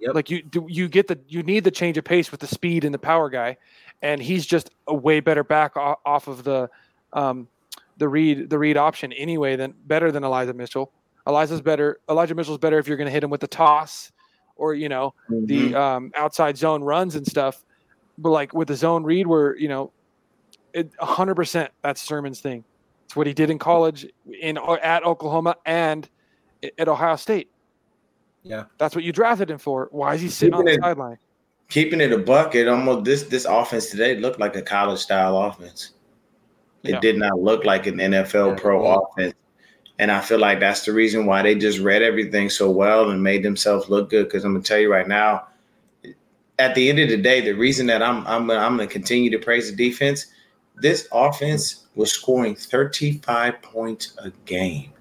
Yep. Like you, do you get the you need the change of pace with the speed and the power guy, and he's just a way better back off of the, um, the read the read option anyway than better than Elijah Mitchell. Elijah's better. Elijah Mitchell's better if you're going to hit him with the toss, or you know the Mhm. um, outside zone runs and stuff. But like with the zone read, where you know, it hundred percent that's Sermon's thing. It's what he did in college, in at Oklahoma and at Ohio State. Yeah. That's what you drafted him for. Why is he sitting on the it- sideline? keeping it a bucket, almost this this offense today looked like a college style offense. It Yeah. did not look like an NFL Yeah, pro yeah. offense. And I feel like that's the reason why they just read everything so well and made themselves look good. Because I'm gonna tell you right now, at the end of the day, the reason that I'm I'm I'm gonna continue to praise the defense, this offense was scoring 35 points a game.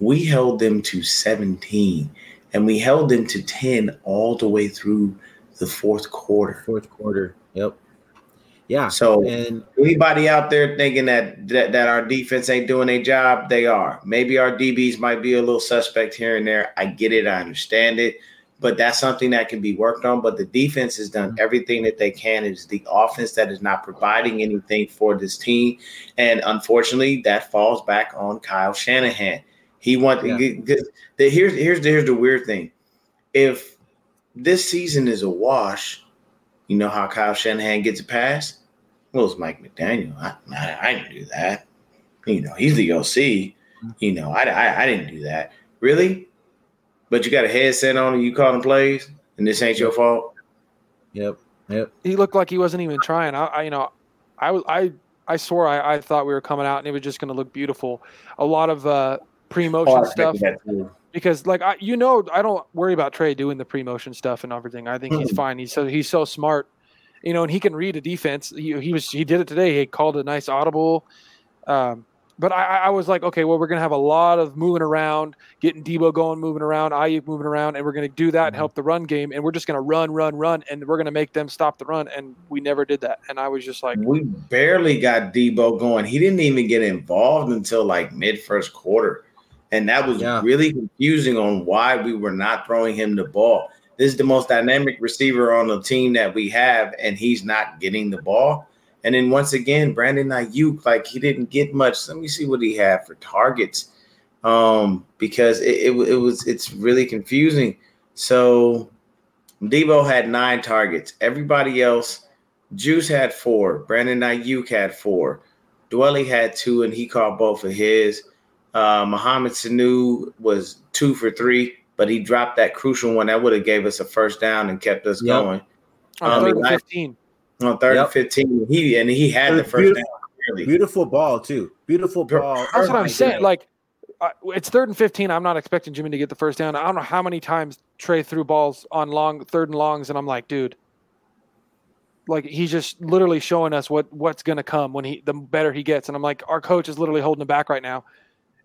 We held them to 17, and we held them to 10 all the way through the fourth quarter. Fourth quarter. Yep. Yeah. So and anybody out there thinking that, that that our defense ain't doing their job, they are. Maybe our DBs might be a little suspect here and there. I get it, I understand it, but that's something that can be worked on. But the defense has done mm-hmm. everything that they can. It's the offense that is not providing anything for this team, and unfortunately, that falls back on Kyle Shanahan. He wants Yeah. the, here's here's here's the weird thing. If this season is a wash, you know how Kyle Shanahan gets a pass? Well, it's Mike McDaniel. I, I, I didn't do that. You know, he's the OC. You know, I, I, I didn't do that. Really? But you got a headset on and you calling plays, and this ain't your fault. yep, yep. He looked like he wasn't even trying. I, I you know, I was I I swore I, I thought we were coming out and it was just going to look beautiful. A lot of uh, pre-motion Oh, stuff that too. Because like I you know I don't worry about Trey doing the pre-motion stuff and everything. I think he's Mhm. fine. He's so he's so smart, you know, and he can read a defense. He, he was he did it today. He called a nice audible. Um, but I, I was like, okay, well, we're gonna have a lot of moving around, getting Debo going, moving around, Aiyuk moving around, and we're gonna do that and Mhm. help the run game, and we're just gonna run, run, run, and we're gonna make them stop the run, and we never did that. And I was just like, We barely got Debo going. He didn't even get involved until like mid first quarter. And that was Yeah. really confusing on why we were not throwing him the ball. This is the most dynamic receiver on the team that we have, and he's not getting the ball. And then once again, Brandon Aiyuk, like he didn't get much. Let me see what he had for targets. Um, because it, it, it was it's really confusing. So Debo had nine targets. Everybody else Juice had four. Brandon Aiyuk had four. Dwelley had two, and he caught both of his. Uh, Mohamed Sanu was two for three, but he dropped that crucial one that would have gave us a first down and kept us Yep. going on Um, third and fifteen. on third Yep. and fifteen. He and he had the Beautiful- first down. Really. Beautiful ball too. Beautiful ball. That's what I'm saying. Like, uh, it's third and 15. I'm not expecting Jimmy to get the first down. I don't know how many times Trey threw balls on long, third and longs, and I'm like, dude, like he's just literally showing us what what's gonna come when he the better he gets. And I'm like, our coach is literally holding him back right now,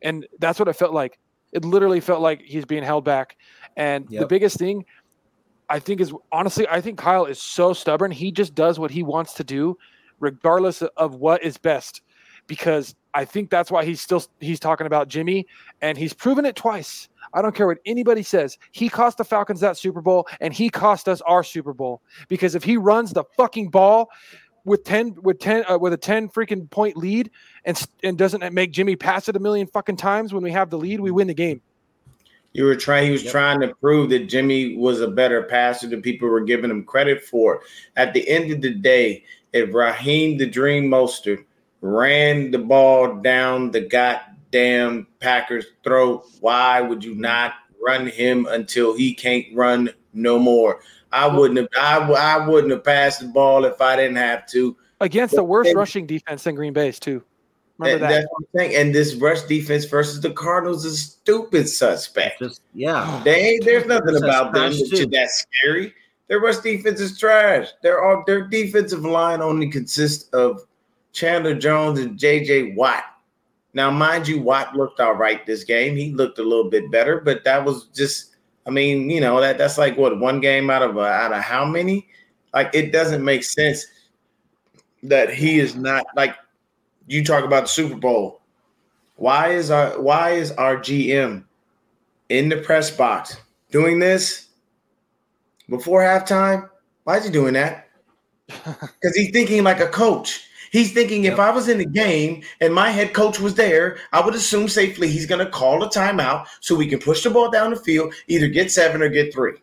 and that's what it felt like. It literally felt like he's being held back. And the biggest thing, I think, is honestly, I think Kyle is so stubborn. He just does what he wants to do, regardless of what is best because I think that's why he's still he's talking about Jimmy and he's proven it twice. I don't care what anybody says. He cost the Falcons that Super Bowl and he cost us our Super Bowl because if he runs the fucking ball with 10 with 10 uh, with a 10 freaking point lead and and doesn't make Jimmy pass it a million fucking times when we have the lead, we win the game. You were trying. He was Yep. trying to prove that Jimmy was a better passer than people were giving him credit for. At the end of the day, if Raheem the Dream Mostert ran the ball down the goddamn Packers' throat, why would you not run him until he can't run no more? I wouldn't have. I, w- I wouldn't have passed the ball if I didn't have to. Against the worst and- rushing defense in Green Bay's too. Remember And that. That's what I'm. And this rush defense versus the Cardinals is stupid suspect. Just yeah. They there's nothing about them that- that's scary. Their rush defense is trash. Their all their defensive line only consists of Chandler Jones and JJ Watt. Now, mind you, Watt looked all right this game. He looked a little bit better, but that was just, I mean, you know, that that's like what one game out of uh, out of how many? Like it doesn't make sense that he is not like you talk about the Super Bowl. Why is our why is our GM in the press box doing this before halftime? Why is he doing that? Because he's thinking like a coach. He's thinking if I was in the game and my head coach was there, I would assume safely he's going to call a timeout so we can push the ball down the field, either get seven or get three.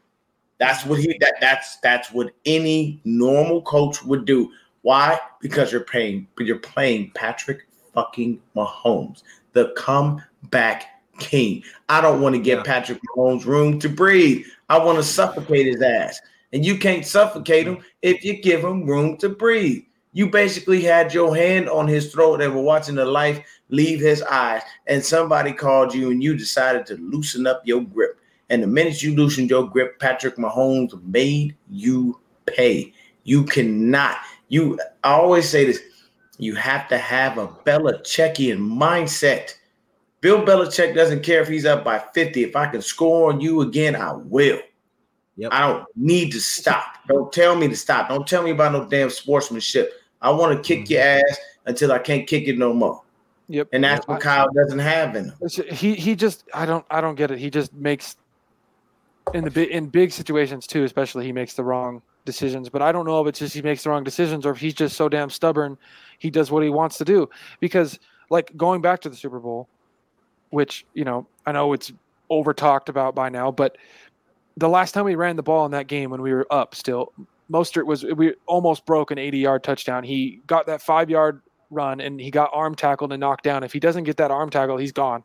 That's what he that that's that's what any normal coach would do. Why? Because you're paying you're playing Patrick fucking Mahomes, the comeback king. I don't want to give Yeah. Patrick Mahomes room to breathe. I want to suffocate his ass. And you can't suffocate mm. him if you give him room to breathe. You basically had your hand on his throat and were watching the life leave his eyes, and somebody called you and you decided to loosen up your grip. And the minute you loosened your grip, Patrick Mahomes made you pay. You cannot. You I always say this. You have to have a Belichickian mindset. Bill Belichick doesn't care if he's up by 50. If I can score on you again, I will. Yep. I don't need to stop. Don't tell me to stop. Don't tell me about no damn sportsmanship. I want to kick mm-hmm. your ass until I can't kick it no more. Yep. And that's I- what Kyle doesn't have in him. He he just I don't I don't get it. He just makes in the big in big situations too, especially he makes the wrong decisions. But I don't know if it's just he makes the wrong decisions or if he's just so damn stubborn, he does what he wants to do. Because like going back to the Super Bowl, which you know I know it's over talked about by now, but the last time we ran the ball in that game when we were up still, Mostert was we almost broke an 80 yard touchdown. He got that five yard run and he got arm tackled and knocked down. If he doesn't get that arm tackle, he's gone.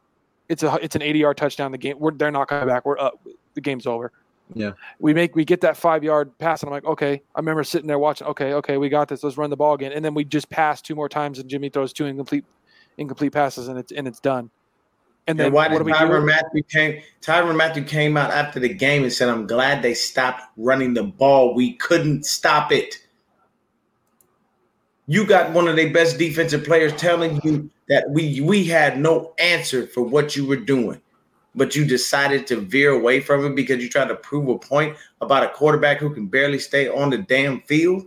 It's a it's an 80 yard touchdown. The game we're, they're not coming back. We're up. The game's over. Yeah. We make we get that five yard pass and I'm like, okay. I remember sitting there watching. Okay, okay, we got this. Let's run the ball again. And then we just pass two more times and Jimmy throws two incomplete incomplete passes and it's and it's done. And then And why what did Tyron? Matthew came? Tyrann Mathieu came out after the game and said, "I'm glad they stopped running the ball. We couldn't stop it." You got one of their best defensive players telling you that we we had no answer for what you were doing, but you decided to veer away from it because you tried to prove a point about a quarterback who can barely stay on the damn field.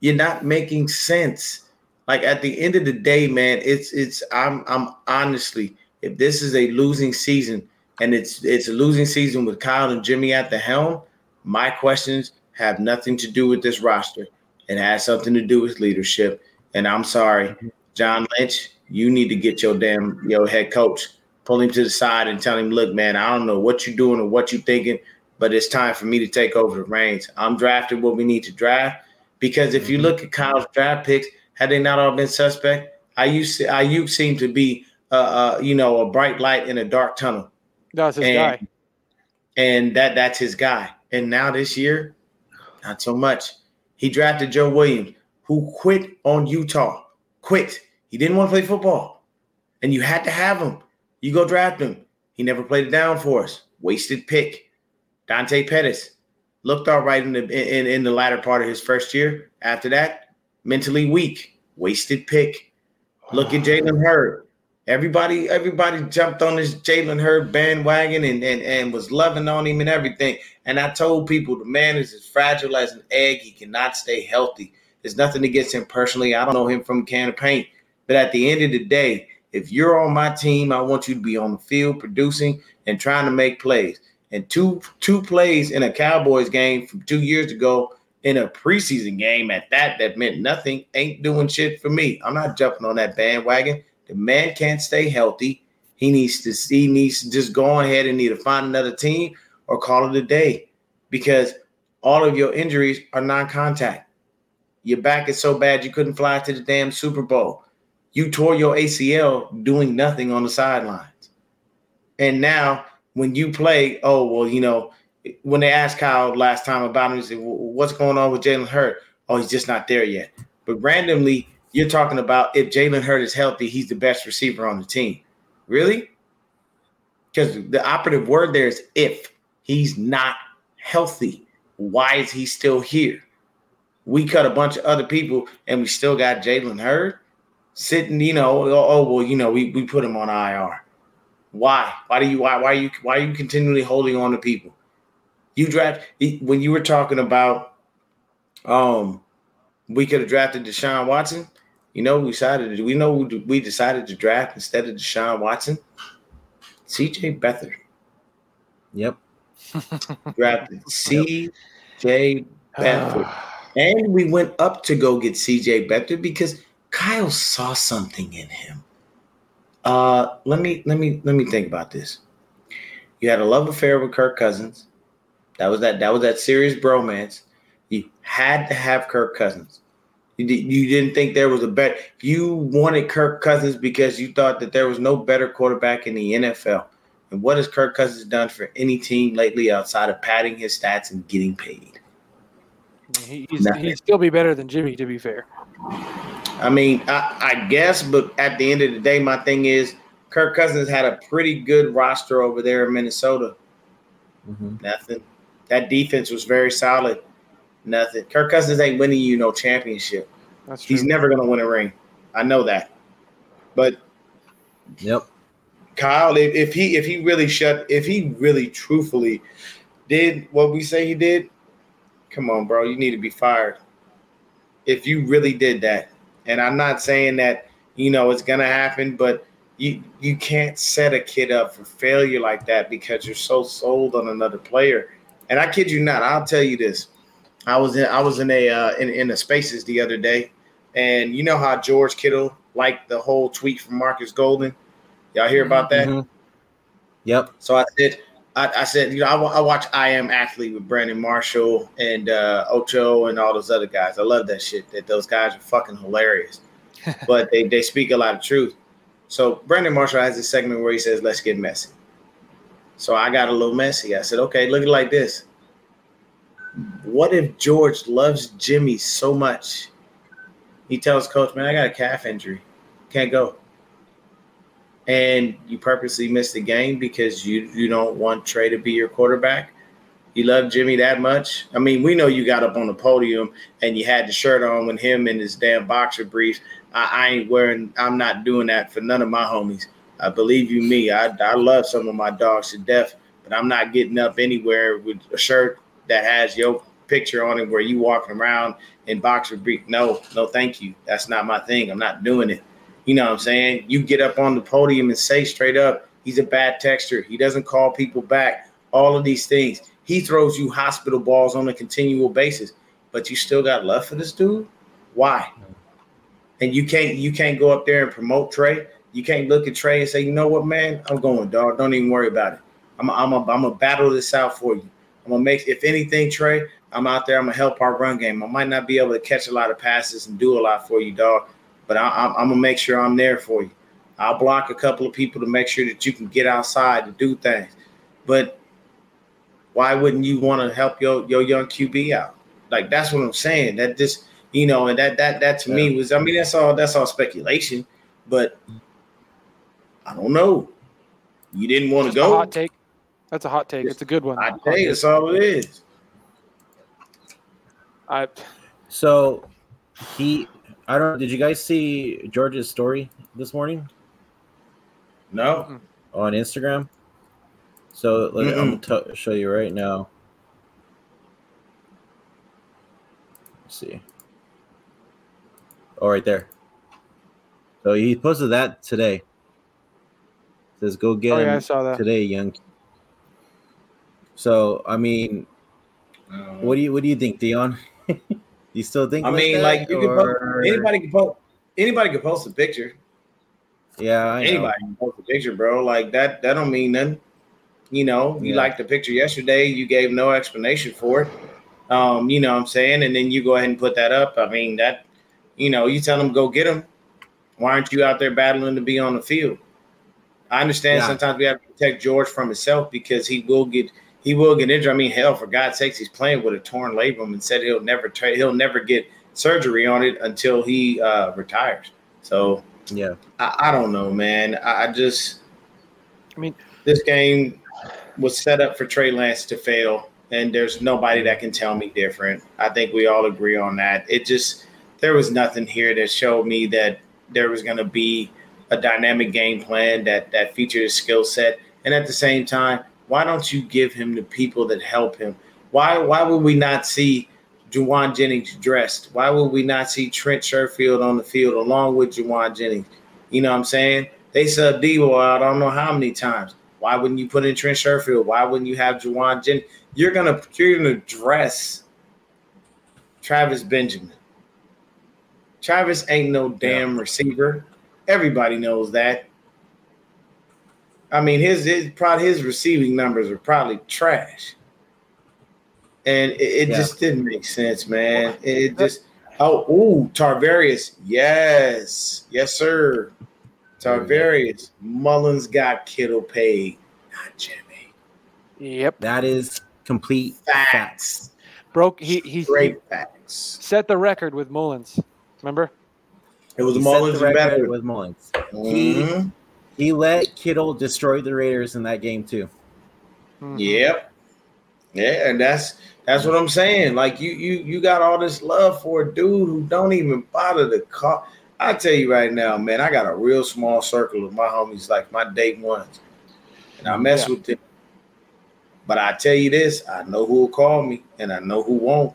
You're not making sense. Like at the end of the day, man, it's it's I'm I'm honestly if this is a losing season and it's it's a losing season with Kyle and Jimmy at the helm, my questions have nothing to do with this roster. It has something to do with leadership. And I'm sorry, John Lynch, you need to get your damn your head coach, pull him to the side and tell him, look, man, I don't know what you're doing or what you're thinking, but it's time for me to take over the reins. I'm drafting what we need to draft. Because if you mm-hmm. look at Kyle's draft picks, had they not all been suspect, Aiyuk, Aiyuk seemed to be uh, uh, you know, a bright light in a dark tunnel. That's his and, guy. And that that's his guy. And now this year, not so much. He drafted Joe Williams, who quit on Utah. Quit. He didn't want to play football. And you had to have him. You go draft him. He never played it down for us. Wasted pick. Dante Pettis looked all right in the in, in the latter part of his first year. After that, mentally weak. Wasted pick. Look at Jalen Hurd. Everybody, everybody jumped on this Jalen Hurd bandwagon and, and and was loving on him and everything. And I told people the man is as fragile as an egg. He cannot stay healthy. There's nothing against him personally. I don't know him from can of paint. But at the end of the day, if you're on my team, I want you to be on the field producing and trying to make plays. And two two plays in a Cowboys game from two years ago in a preseason game at that that meant nothing ain't doing shit for me. I'm not jumping on that bandwagon. The man can't stay healthy. He needs to he needs to just go ahead and either find another team or call it a day because all of your injuries are non-contact. Your back is so bad you couldn't fly to the damn Super Bowl. You tore your ACL doing nothing on the sidelines. And now when you play, oh well, you know, when they asked Kyle last time about him, he said, "What's going on with Jalen Hurd? Oh, he's just not there yet." But randomly, you're talking about if Jalen Hurd is healthy, he's the best receiver on the team. Really? Because the operative word there is if he's not healthy. Why is he still here? We cut a bunch of other people and we still got Jalen Hurd sitting, you know, oh, oh, well, you know, we, we put him on IR. Why? Why do you why why are you why are you continually holding on to people? You draft when you were talking about um we could have drafted Deshaun Watson. You know, we decided to, we know we decided to draft instead of Deshaun Watson, CJ Beathard. Yep. Drafted CJ Beathard. And we went up to go get CJ Beathard because Kyle saw something in him. Uh let me let me let me think about this. You had a love affair with Kirk Cousins. That was that that was that serious bromance. You had to have Kirk Cousins. You, you didn't think there was a better. You wanted Kirk Cousins because you thought that there was no better quarterback in the NFL. And what has Kirk Cousins done for any team lately outside of padding his stats and getting paid? He, he's, he'd still be better than Jimmy, to be fair. I mean, I, I guess, but at the end of the day, my thing is Kirk Cousins had a pretty good roster over there in Minnesota. Mm-hmm. Nothing. That defense was very solid. Nothing. Kirk Cousins ain't winning you no championship. That's true. He's never going to win a ring. I know that. But Yep. Kyle, if, if he if he really shut, if he really truthfully did what we say he did, come on, bro, you need to be fired. If you really did that, And I'm not saying that you know it's gonna happen, but you you can't set a kid up for failure like that because you're so sold on another player. And I kid you not, I'll tell you this. I was in I was in a uh, in in the spaces the other day, and you know how George Kittle liked the whole tweet from Marcus Golden. Y'all hear about that? Mhm. Yep. So I said, I, I said, you know, I, I watch I Am Athlete with Brandon Marshall and uh, Ocho and all those other guys. I love that shit. That those guys are fucking hilarious, but they they speak a lot of truth. So Brandon Marshall has this segment where he says, "Let's get messy." So I got a little messy. I said, "Okay, look at it like this. What if George loves Jimmy so much? He tells coach, "Man, I got a calf injury, can't go." and you purposely miss the game because you you don't want Trey to be your quarterback. You love Jimmy that much. I mean, we know you got up on the podium and you had the shirt on with him in his damn boxer briefs. I, I ain't wearing. I'm not doing that for none of my homies. I believe you me. I I love some of my dogs to death, but I'm not getting up anywhere with a shirt that has your picture on it where you walking around in boxer brief. No, no, thank you. That's not my thing. I'm not doing it. You know what I'm saying? You get up on the podium and say straight up, he's a bad texter. He doesn't call people back. All of these things. He throws you hospital balls on a continual basis, but you still got love for this dude. Why? And you can't you can't go up there and promote Trey. You can't look at Trey and say, you know what, man, I'm going, dog. Don't even worry about it. I'm I'm a, I'm gonna battle this out for you. I'm gonna make if anything, Trey. I'm out there. I'm gonna help our run game. I might not be able to catch a lot of passes and do a lot for you, dog but I, I'm, I'm gonna make sure I'm there for you. I'll block a couple of people to make sure that you can get outside to do things. But why wouldn't you want to help your your young QB out? Like that's what I'm saying. That just you know, and that that that to me was I mean that's all that's all speculation, but I don't know. You didn't want to go. hot take. That's a hot take. It's a good one. I tell you, that's all it is. I So he, I don't. Did you guys see George's story this morning No, on Instagram? So let, I'm gonna t- show you right now. Let's see. Oh, right there. So he posted that today. says, "Go get oh him yeah, I saw that. today, young." So I mean, what do you what do you think, Dion? you still think? I mean, that, like you can post, anybody can post anybody can post a picture. Yeah, I know. Anybody can post a picture, bro. Like that, that don't mean nothing. You know, you Yeah. liked the picture yesterday, you gave no explanation for it. Um, you know what I'm saying? And then you go ahead and put that up. I mean, that, you know, you tell them go get them. Why aren't you out there battling to be on the field? I understand Yeah. sometimes we have to protect George from himself because he will get he will get injured. I mean, hell, for God's sakes, he's playing with a torn labrum and said he'll never tra- he'll never get surgery on it until he uh, retires. So Yeah, I, I don't know, man. I, I just, I mean- this game was set up for Trey Lance to fail, and there's nobody that can tell me different. I think we all agree on that. It just, there was nothing here that showed me that there was going to be a dynamic game plan that that featured his skill set, and at the same time, why don't you give him the people that help him? Why why would we not see Jauan Jennings dressed? Why would we not see Trent Sherfield on the field along with Jauan Jennings? You know what I'm saying? They subbed Debo out I don't know how many times. Why wouldn't you put in Trent Sherfield? Why wouldn't you have Jauan Jennings? You're gonna you're gonna dress Travis Benjamin. Travis ain't no damn receiver. Everybody knows that. I mean, his his probably his receiving numbers are probably trash, and it, it Yeah. just didn't make sense, man. It, it just oh ooh Tarvarius, yes, yes sir, Tarvarius Mullens got Kittle paid, not Jimmy. Yep. that is complete facts. Facts, Broke. He he, he great facts. set the record with Mullens. Remember? It was He set Mullens the and record with Mullens. He Mhm. He let Kittle destroy the Raiders in that game too. Mhm. Yep. Yeah, and that's that's what I'm saying. Like you you you got all this love for a dude who don't even bother to call. I tell you right now, man, I got a real small circle of my homies, like my date ones, and I mess Yeah. with them. But I tell you this, I know who will call me, and I know who won't.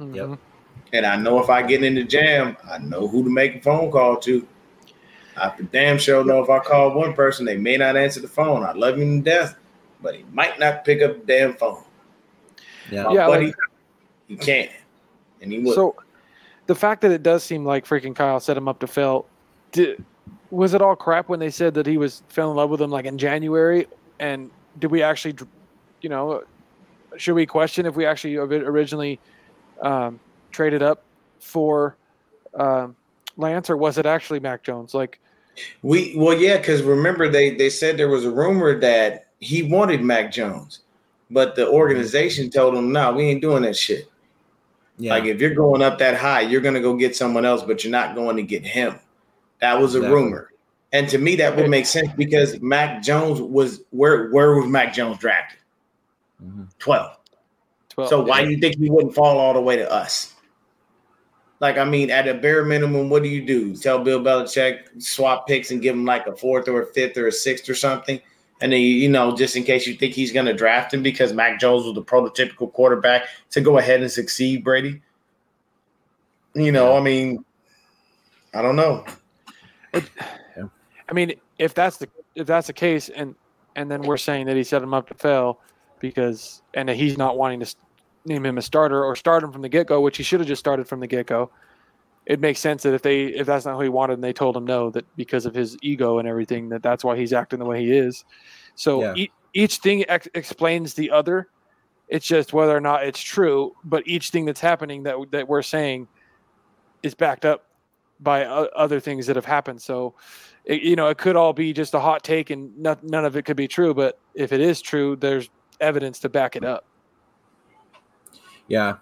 Mhm. Yep. And I know if I get in the jam, I know who to make a phone call to. I for damn sure know if I call one person, they may not answer the phone. I love him to death, but he might not pick up the damn phone. Yeah. My Yeah, buddy, like- he can't. And he would. So the fact that it does seem like freaking Kyle set him up to fail, did, was it all crap when they said that he was fell in love with him like in January? And did we actually, you know, should we question if we actually originally um, traded up for um, Lance, or was it actually Mac Jones? Like, We well, yeah, because remember they they said there was a rumor that he wanted Mac Jones, but the organization told him, "No, we ain't doing that shit. Yeah. Like if you're going up that high, you're gonna go get someone else, but you're not going to get him." That was a Exactly. rumor, and to me that would make sense because Mac Jones was where where was Mac Jones drafted? Mhm. Twelve. 12, So why do you think he wouldn't fall all the way to us? Like, I mean, at a bare minimum, what do you do? Tell Bill Belichick swap picks and give him like a fourth or a fifth or a sixth or something, and then you know, just in case you think he's going to draft him because Mac Jones was the prototypical quarterback to go ahead and succeed, Brady. You know, I mean, I don't know. I mean, if that's the if that's the case, and and then we're saying that he set him up to fail because and that he's not wanting to name him a starter or start him from the get go, which he should have just started from the get go. It makes sense that if they if that's not who he wanted and they told him no, that because of his ego and everything, that that's why he's acting the way he is. So Yeah. e- each thing ex- explains the other. It's just whether or not it's true. But each thing that's happening that that we're saying is backed up by o- other things that have happened. So, it, you know, it could all be just a hot take, and not, none of it could be true. But if it is true, there's evidence to back it up. Yeah,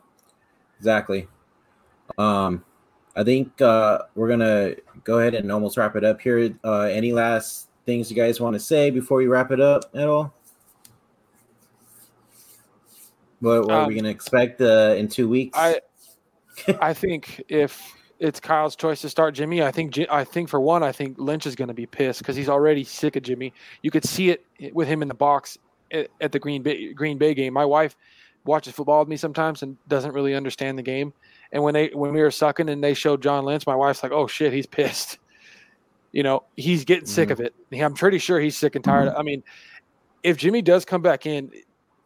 exactly. Um, I think uh, we're gonna go ahead and almost wrap it up here. Uh, any last things you guys want to say before we wrap it up at all? What, what are we Um, gonna expect uh, in two weeks? I, I think if it's Kyle's choice to start Jimmy, I think I think for one, I think Lynch is going to be pissed because he's already sick of Jimmy. You could see it with him in the box at, at the Green Bay Green Bay game. My wife watches football with me sometimes and doesn't really understand the game. And when they when we were sucking and they showed John Lynch, my wife's like, "Oh shit, he's pissed." You know, he's getting sick of it. I'm pretty sure he's sick and tired. I mean, if Jimmy does come back in,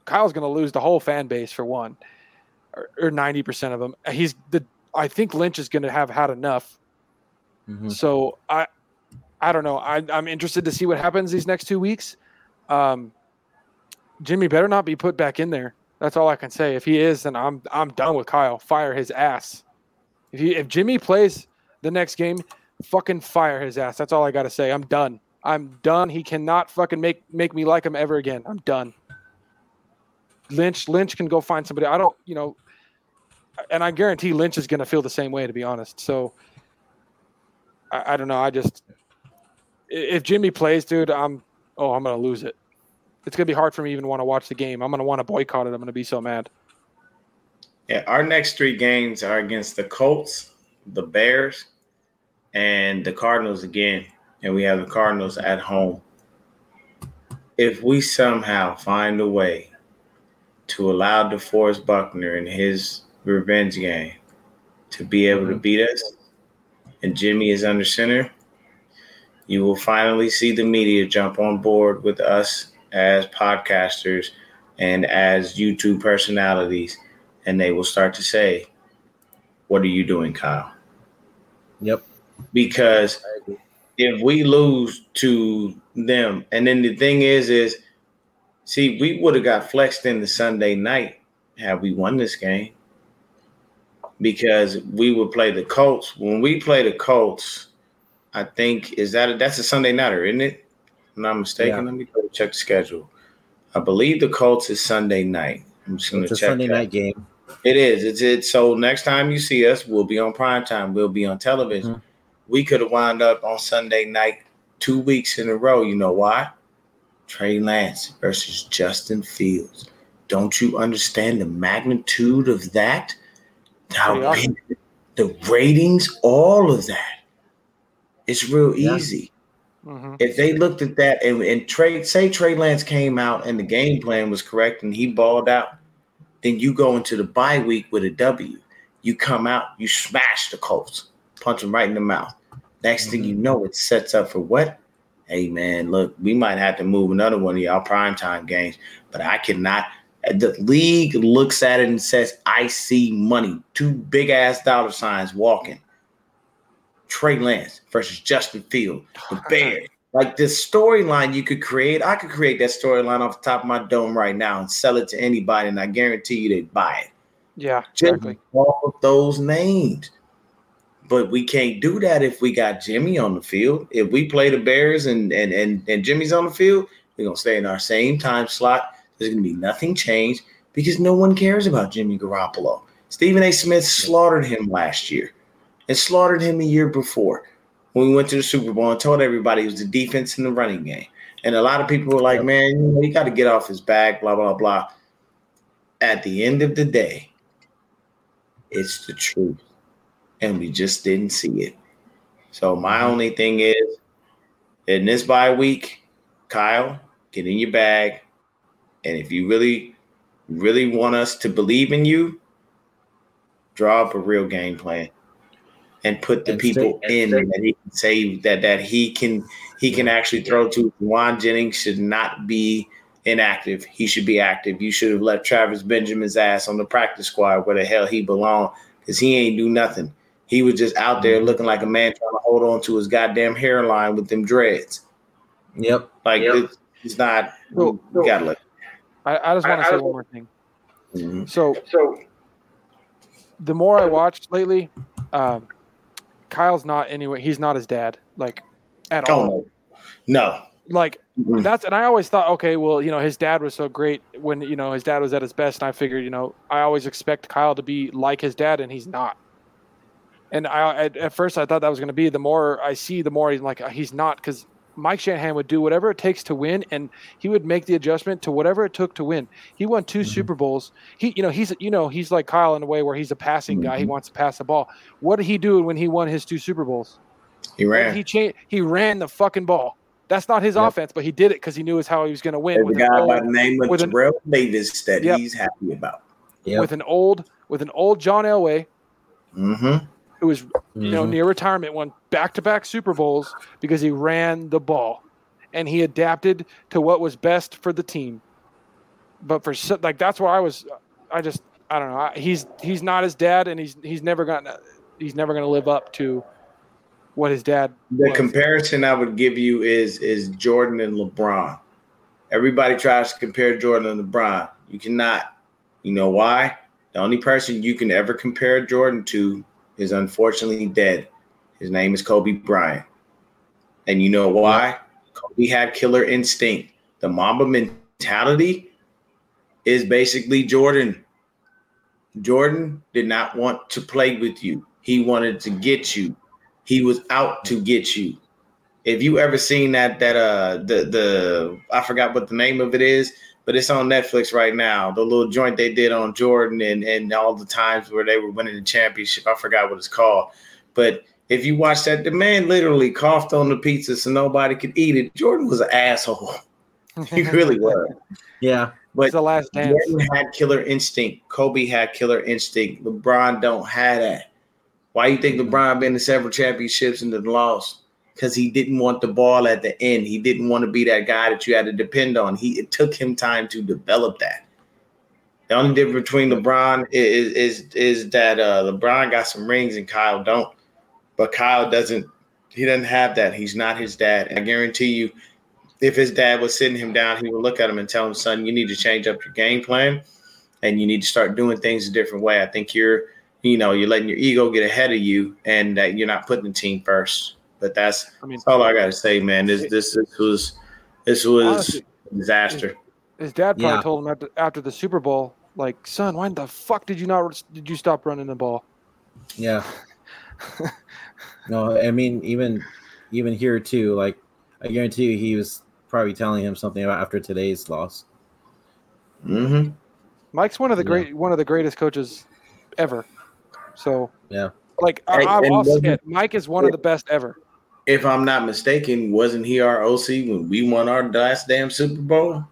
Kyle's going to lose the whole fan base for one, or ninety percent of them. He's the. I think Lynch is going to have had enough. Mhm. So I, I don't know. I, I'm interested to see what happens these next two weeks. Um, Jimmy better not be put back in there. That's all I can say. If he is, then I'm I'm done with Kyle. Fire his ass. If he if Jimmy plays the next game, fucking fire his ass. That's all I got to say. I'm done. I'm done. He cannot fucking make make me like him ever again. I'm done. Lynch Lynch can go find somebody. I don't, you know, and I guarantee Lynch is going to feel the same way, to be honest. So I, I don't know. I just if Jimmy plays, dude, I'm oh, I'm going to lose it. It's going to be hard for me even want to watch the game. I'm going to want to boycott it. I'm going to be so mad. Yeah, our next three games are against the Colts, the Bears, and the Cardinals again. And we have the Cardinals at home. If we somehow find a way to allow DeForest Buckner in his revenge game to be able to beat us, and Jimmy is under center, you will finally see the media jump on board with us as podcasters and as YouTube personalities and they will start to say, What are you doing, Kyle? Yep. Because if we lose to them, and then the thing is, is see, we would have got flexed in the Sunday night had we won this game. Because we would play the Colts. When we play the Colts, I think is that a, that's a Sunday nighter, isn't it? I'm not mistaken. Yeah. Let me go check the schedule. I believe the Colts is Sunday night. I'm just gonna It's a Sunday that. night game. It is. It's it. So next time you see us, we'll be on prime time. We'll be on television. Mhm. We could have wound up on Sunday night two weeks in a row. You know why? Trey Lance versus Justin Fields. Don't you understand the magnitude of that? How awesome. the ratings, all of that. It's real Yeah. easy Mm-hmm. if they looked at that and, and Trey, say Trey Lance came out and the game plan was correct and he balled out, then you go into the bye week with a W. You come out, you smash the Colts, punch them right in the mouth. Next thing you know, it sets up for what? Hey man, look, we might have to move another one of y'all primetime games, but I cannot. The league looks at it and says, I see money. Two big ass dollar signs walking. Trey Lance versus Justin Field, the Bears. Like this storyline you could create, I could create that storyline off the top of my dome right now and sell it to anybody, and I guarantee you they'd buy it. Yeah, Just exactly. off of those names. But we can't do that if we got Jimmy on the field. If we play the Bears and and and, and Jimmy's on the field, we're gonna stay in our same time slot. There's gonna be nothing changed because no one cares about Jimmy Garoppolo. Stephen A. Smith slaughtered him last year and slaughtered him a year before when we went to the Super Bowl and told everybody it was the defense and the running game. And a lot of people were like, man, you, know, you got to get off his back, blah, blah, blah. At the end of the day, it's the truth. And we just didn't see it. So my mm-hmm. only thing is in this bye week, Kyle, get in your bag. And if you really, really want us to believe in you, draw up a real game plan and put the And people stay- in that he can say that that he can he can actually throw to. Jauan Jennings should not be inactive. He should be active. You should have left Travis Benjamin's ass on the practice squad where the hell he belonged because he ain't do nothing. He was just out there looking like a man trying to hold on to his goddamn hairline with them dreads. Yep. Like Yep. it's, it's not. So- you gotta let. I, I just want to say I- one more thing. Mhm. So So the more I watched lately, um, Kyle's not anyway. He's not his dad, like at all. oh no, Like no. that's and I always thought, okay, well, you know, his dad was so great when you know his dad was at his best, and I figured, you know, I always expect Kyle to be like his dad, and he's not. And I at, at first I thought that was going to be. The more I see, the more he's like uh, he's not because Mike Shanahan would do whatever it takes to win, and he would make the adjustment to whatever it took to win. He won 2 Mhm. Super Bowls. He, you know, he's you know he's like Kyle in a way where he's a passing guy. He Mhm. wants to pass the ball. What did he do when he won his two Super Bowls? he ran. He changed. He ran the fucking ball. That's not his Yep. offense, but he did it because he knew is how he was going to win There's a with an, guy old, by the name of with an- Terrell Davis that Yep. he's happy about. Yep. with an old with an old John Elway Mm-hmm. Who was you know Mhm. near retirement, won back to back Super Bowls because he ran the ball and he adapted to what was best for the team. But for like that's where I was. I just I don't know. I, he's he's not his dad, and he's he's never gonna he's never gonna live up to what his dad. The was. comparison I would give you is is Jordan and LeBron. Everybody tries to compare Jordan and LeBron. You cannot. You know why? The only person you can ever compare Jordan to is unfortunately dead. His name is Kobe Bryant. And you know why? Kobe had killer instinct. The Mamba mentality is basically Jordan. Jordan did not want to play with you. He wanted to get you. He was out to get you. If you ever seen that that uh the the I forgot what the name of it is, but it's on Netflix right now. The little joint they did on Jordan and and all the times where they were winning the championship. I forgot what it's called. But if you watch that, the man literally coughed on the pizza so nobody could eat it. Jordan was an asshole. He really was. Yeah. But It's the last dance. Jordan had killer instinct. Kobe had killer instinct. LeBron don't have that. Why you think LeBron been to several championships and then lost? Because he didn't want the ball at the end. He didn't want to be that guy that you had to depend on. He it took him time to develop that. The only difference between LeBron is is is that uh, LeBron got some rings and Kyle don't. But Kyle doesn't. He doesn't have that. He's not his dad. And I guarantee you, if his dad was sitting him down, he would look at him and tell him, "Son, you need to change up your game plan, and you need to start doing things a different way. I think you're, you know, you're letting your ego get ahead of you, and that you're not putting the team first. But that's, I mean, that's all I got to say, man. This this this was this was Honestly, a disaster. His dad probably Yeah. told him after, after the Super Bowl, like, son, why the fuck did you not did you stop running the ball? Yeah. no, I mean even even here too. Like I guarantee you, he was probably telling him something about after today's loss. Mm-hmm. Mike's one of the Yeah. great one of the greatest coaches ever. So Yeah. like I, Hey, I, I'll say it, Mike is one of the best ever. If I'm not mistaken, wasn't he our OC when we won our last damn Super Bowl?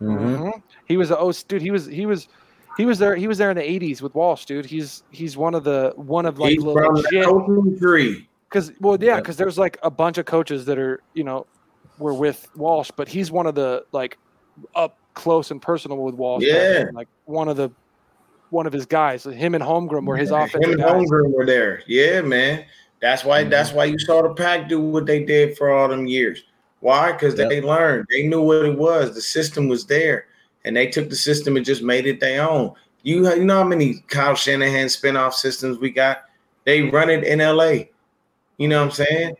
Mhm. Mhm. He was a oh dude. He was he was he was there. He was there in the '80s with Walsh, dude. He's he's one of the one of like He's the from the legit coaching because well yeah Yeah. because there's like a bunch of coaches that are you know were with Walsh, but he's one of the like up close and personal with Walsh. Yeah. then, like one of the one of his guys. Him and Holmgren were his Him offensive and guys. Holmgren were there. Yeah, man. That's why. That's mm-hmm. why you saw the pack do what they did for all them years. Why? Because they learned. They knew what it was. The system was there, and they took the system and just made it their own. You, you know how many Kyle Shanahan spinoff systems we got? They mm-hmm. run it in LA. You know what I'm saying?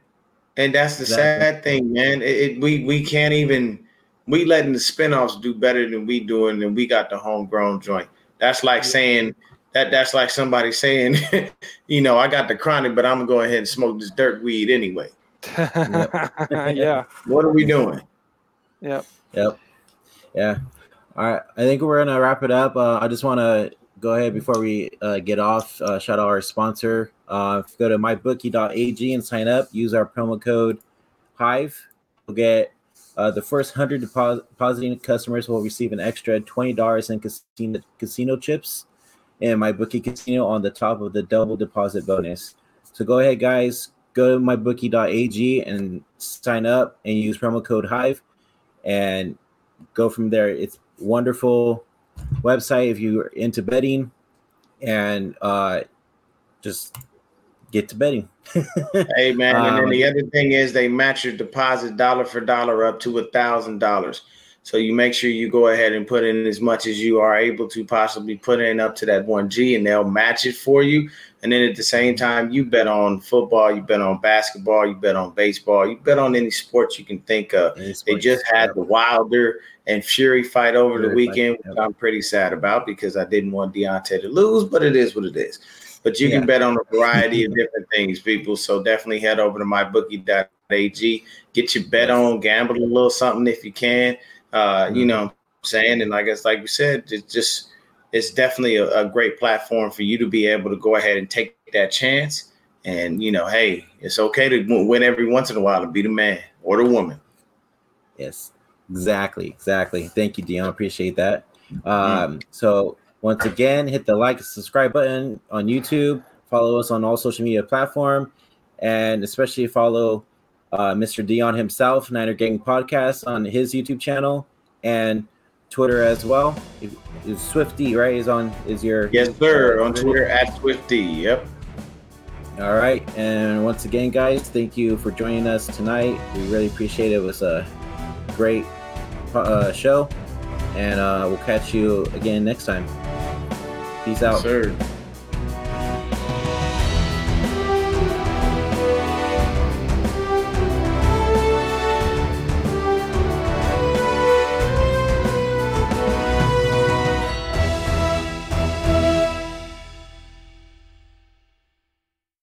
And that's the Exactly. sad thing, man. It, it- we we can't even we letting the spinoffs do better than we doing, and we got the homegrown joint. That's like saying that. That's like somebody saying, you know, I got the chronic, but I'm gonna go ahead and smoke this dirt weed anyway. yeah, What are we doing? yeah. Yep. Yeah. All right. I think we're gonna wrap it up. Uh, I just want to go ahead before we uh, get off. Uh, shout out our sponsor. Uh, go to mybookie.ag and sign up. Use our promo code Hive. We'll get uh, the first hundred deposit depositing customers will receive an extra twenty dollars in casino casino chips and my bookie casino on the top of the double deposit bonus. So go ahead, guys. Go to mybookie.ag and sign up and use promo code Hive and go from there. It's wonderful website if you're into betting and uh just get to betting. Hey man, and then Um, the other thing is they match your deposit dollar for dollar up to a thousand dollars. So you make sure you go ahead and put in as much as you are able to possibly put in up to that one G, and they'll match it for you. And then at the same time, you bet on football, you bet on basketball, you bet on baseball, you bet on any sports you can think of. They just had the Wilder and Fury fight over the Fury fight, weekend, which I'm pretty sad about because I didn't want Deontay to lose, but it is what it is. But you Yeah. can bet on a variety of different things, people. So definitely head over to mybookie.ag, get your bet on, gamble a little something if you can. Uh, you know what I'm saying? And like it's like we said, it's just it's definitely a, a great platform for you to be able to go ahead and take that chance. And you know, hey, it's okay to win every once in a while to be the man or the woman. Yes, exactly, exactly. Thank you, Dion. Appreciate that. Um, so once again, hit the like subscribe button on YouTube. Follow us on all social media platform, and especially follow uh, Mr. Dion himself, Niner Gang Podcast, on his YouTube channel and Twitter as well. Is Swifty right? Is on is your Yes, sir. On Twitter at Swifty. Yep. All right, and once again, guys, thank you for joining us tonight. We really appreciate it. It was a great uh, show, and uh, we'll catch you again next time. Peace out. Sir.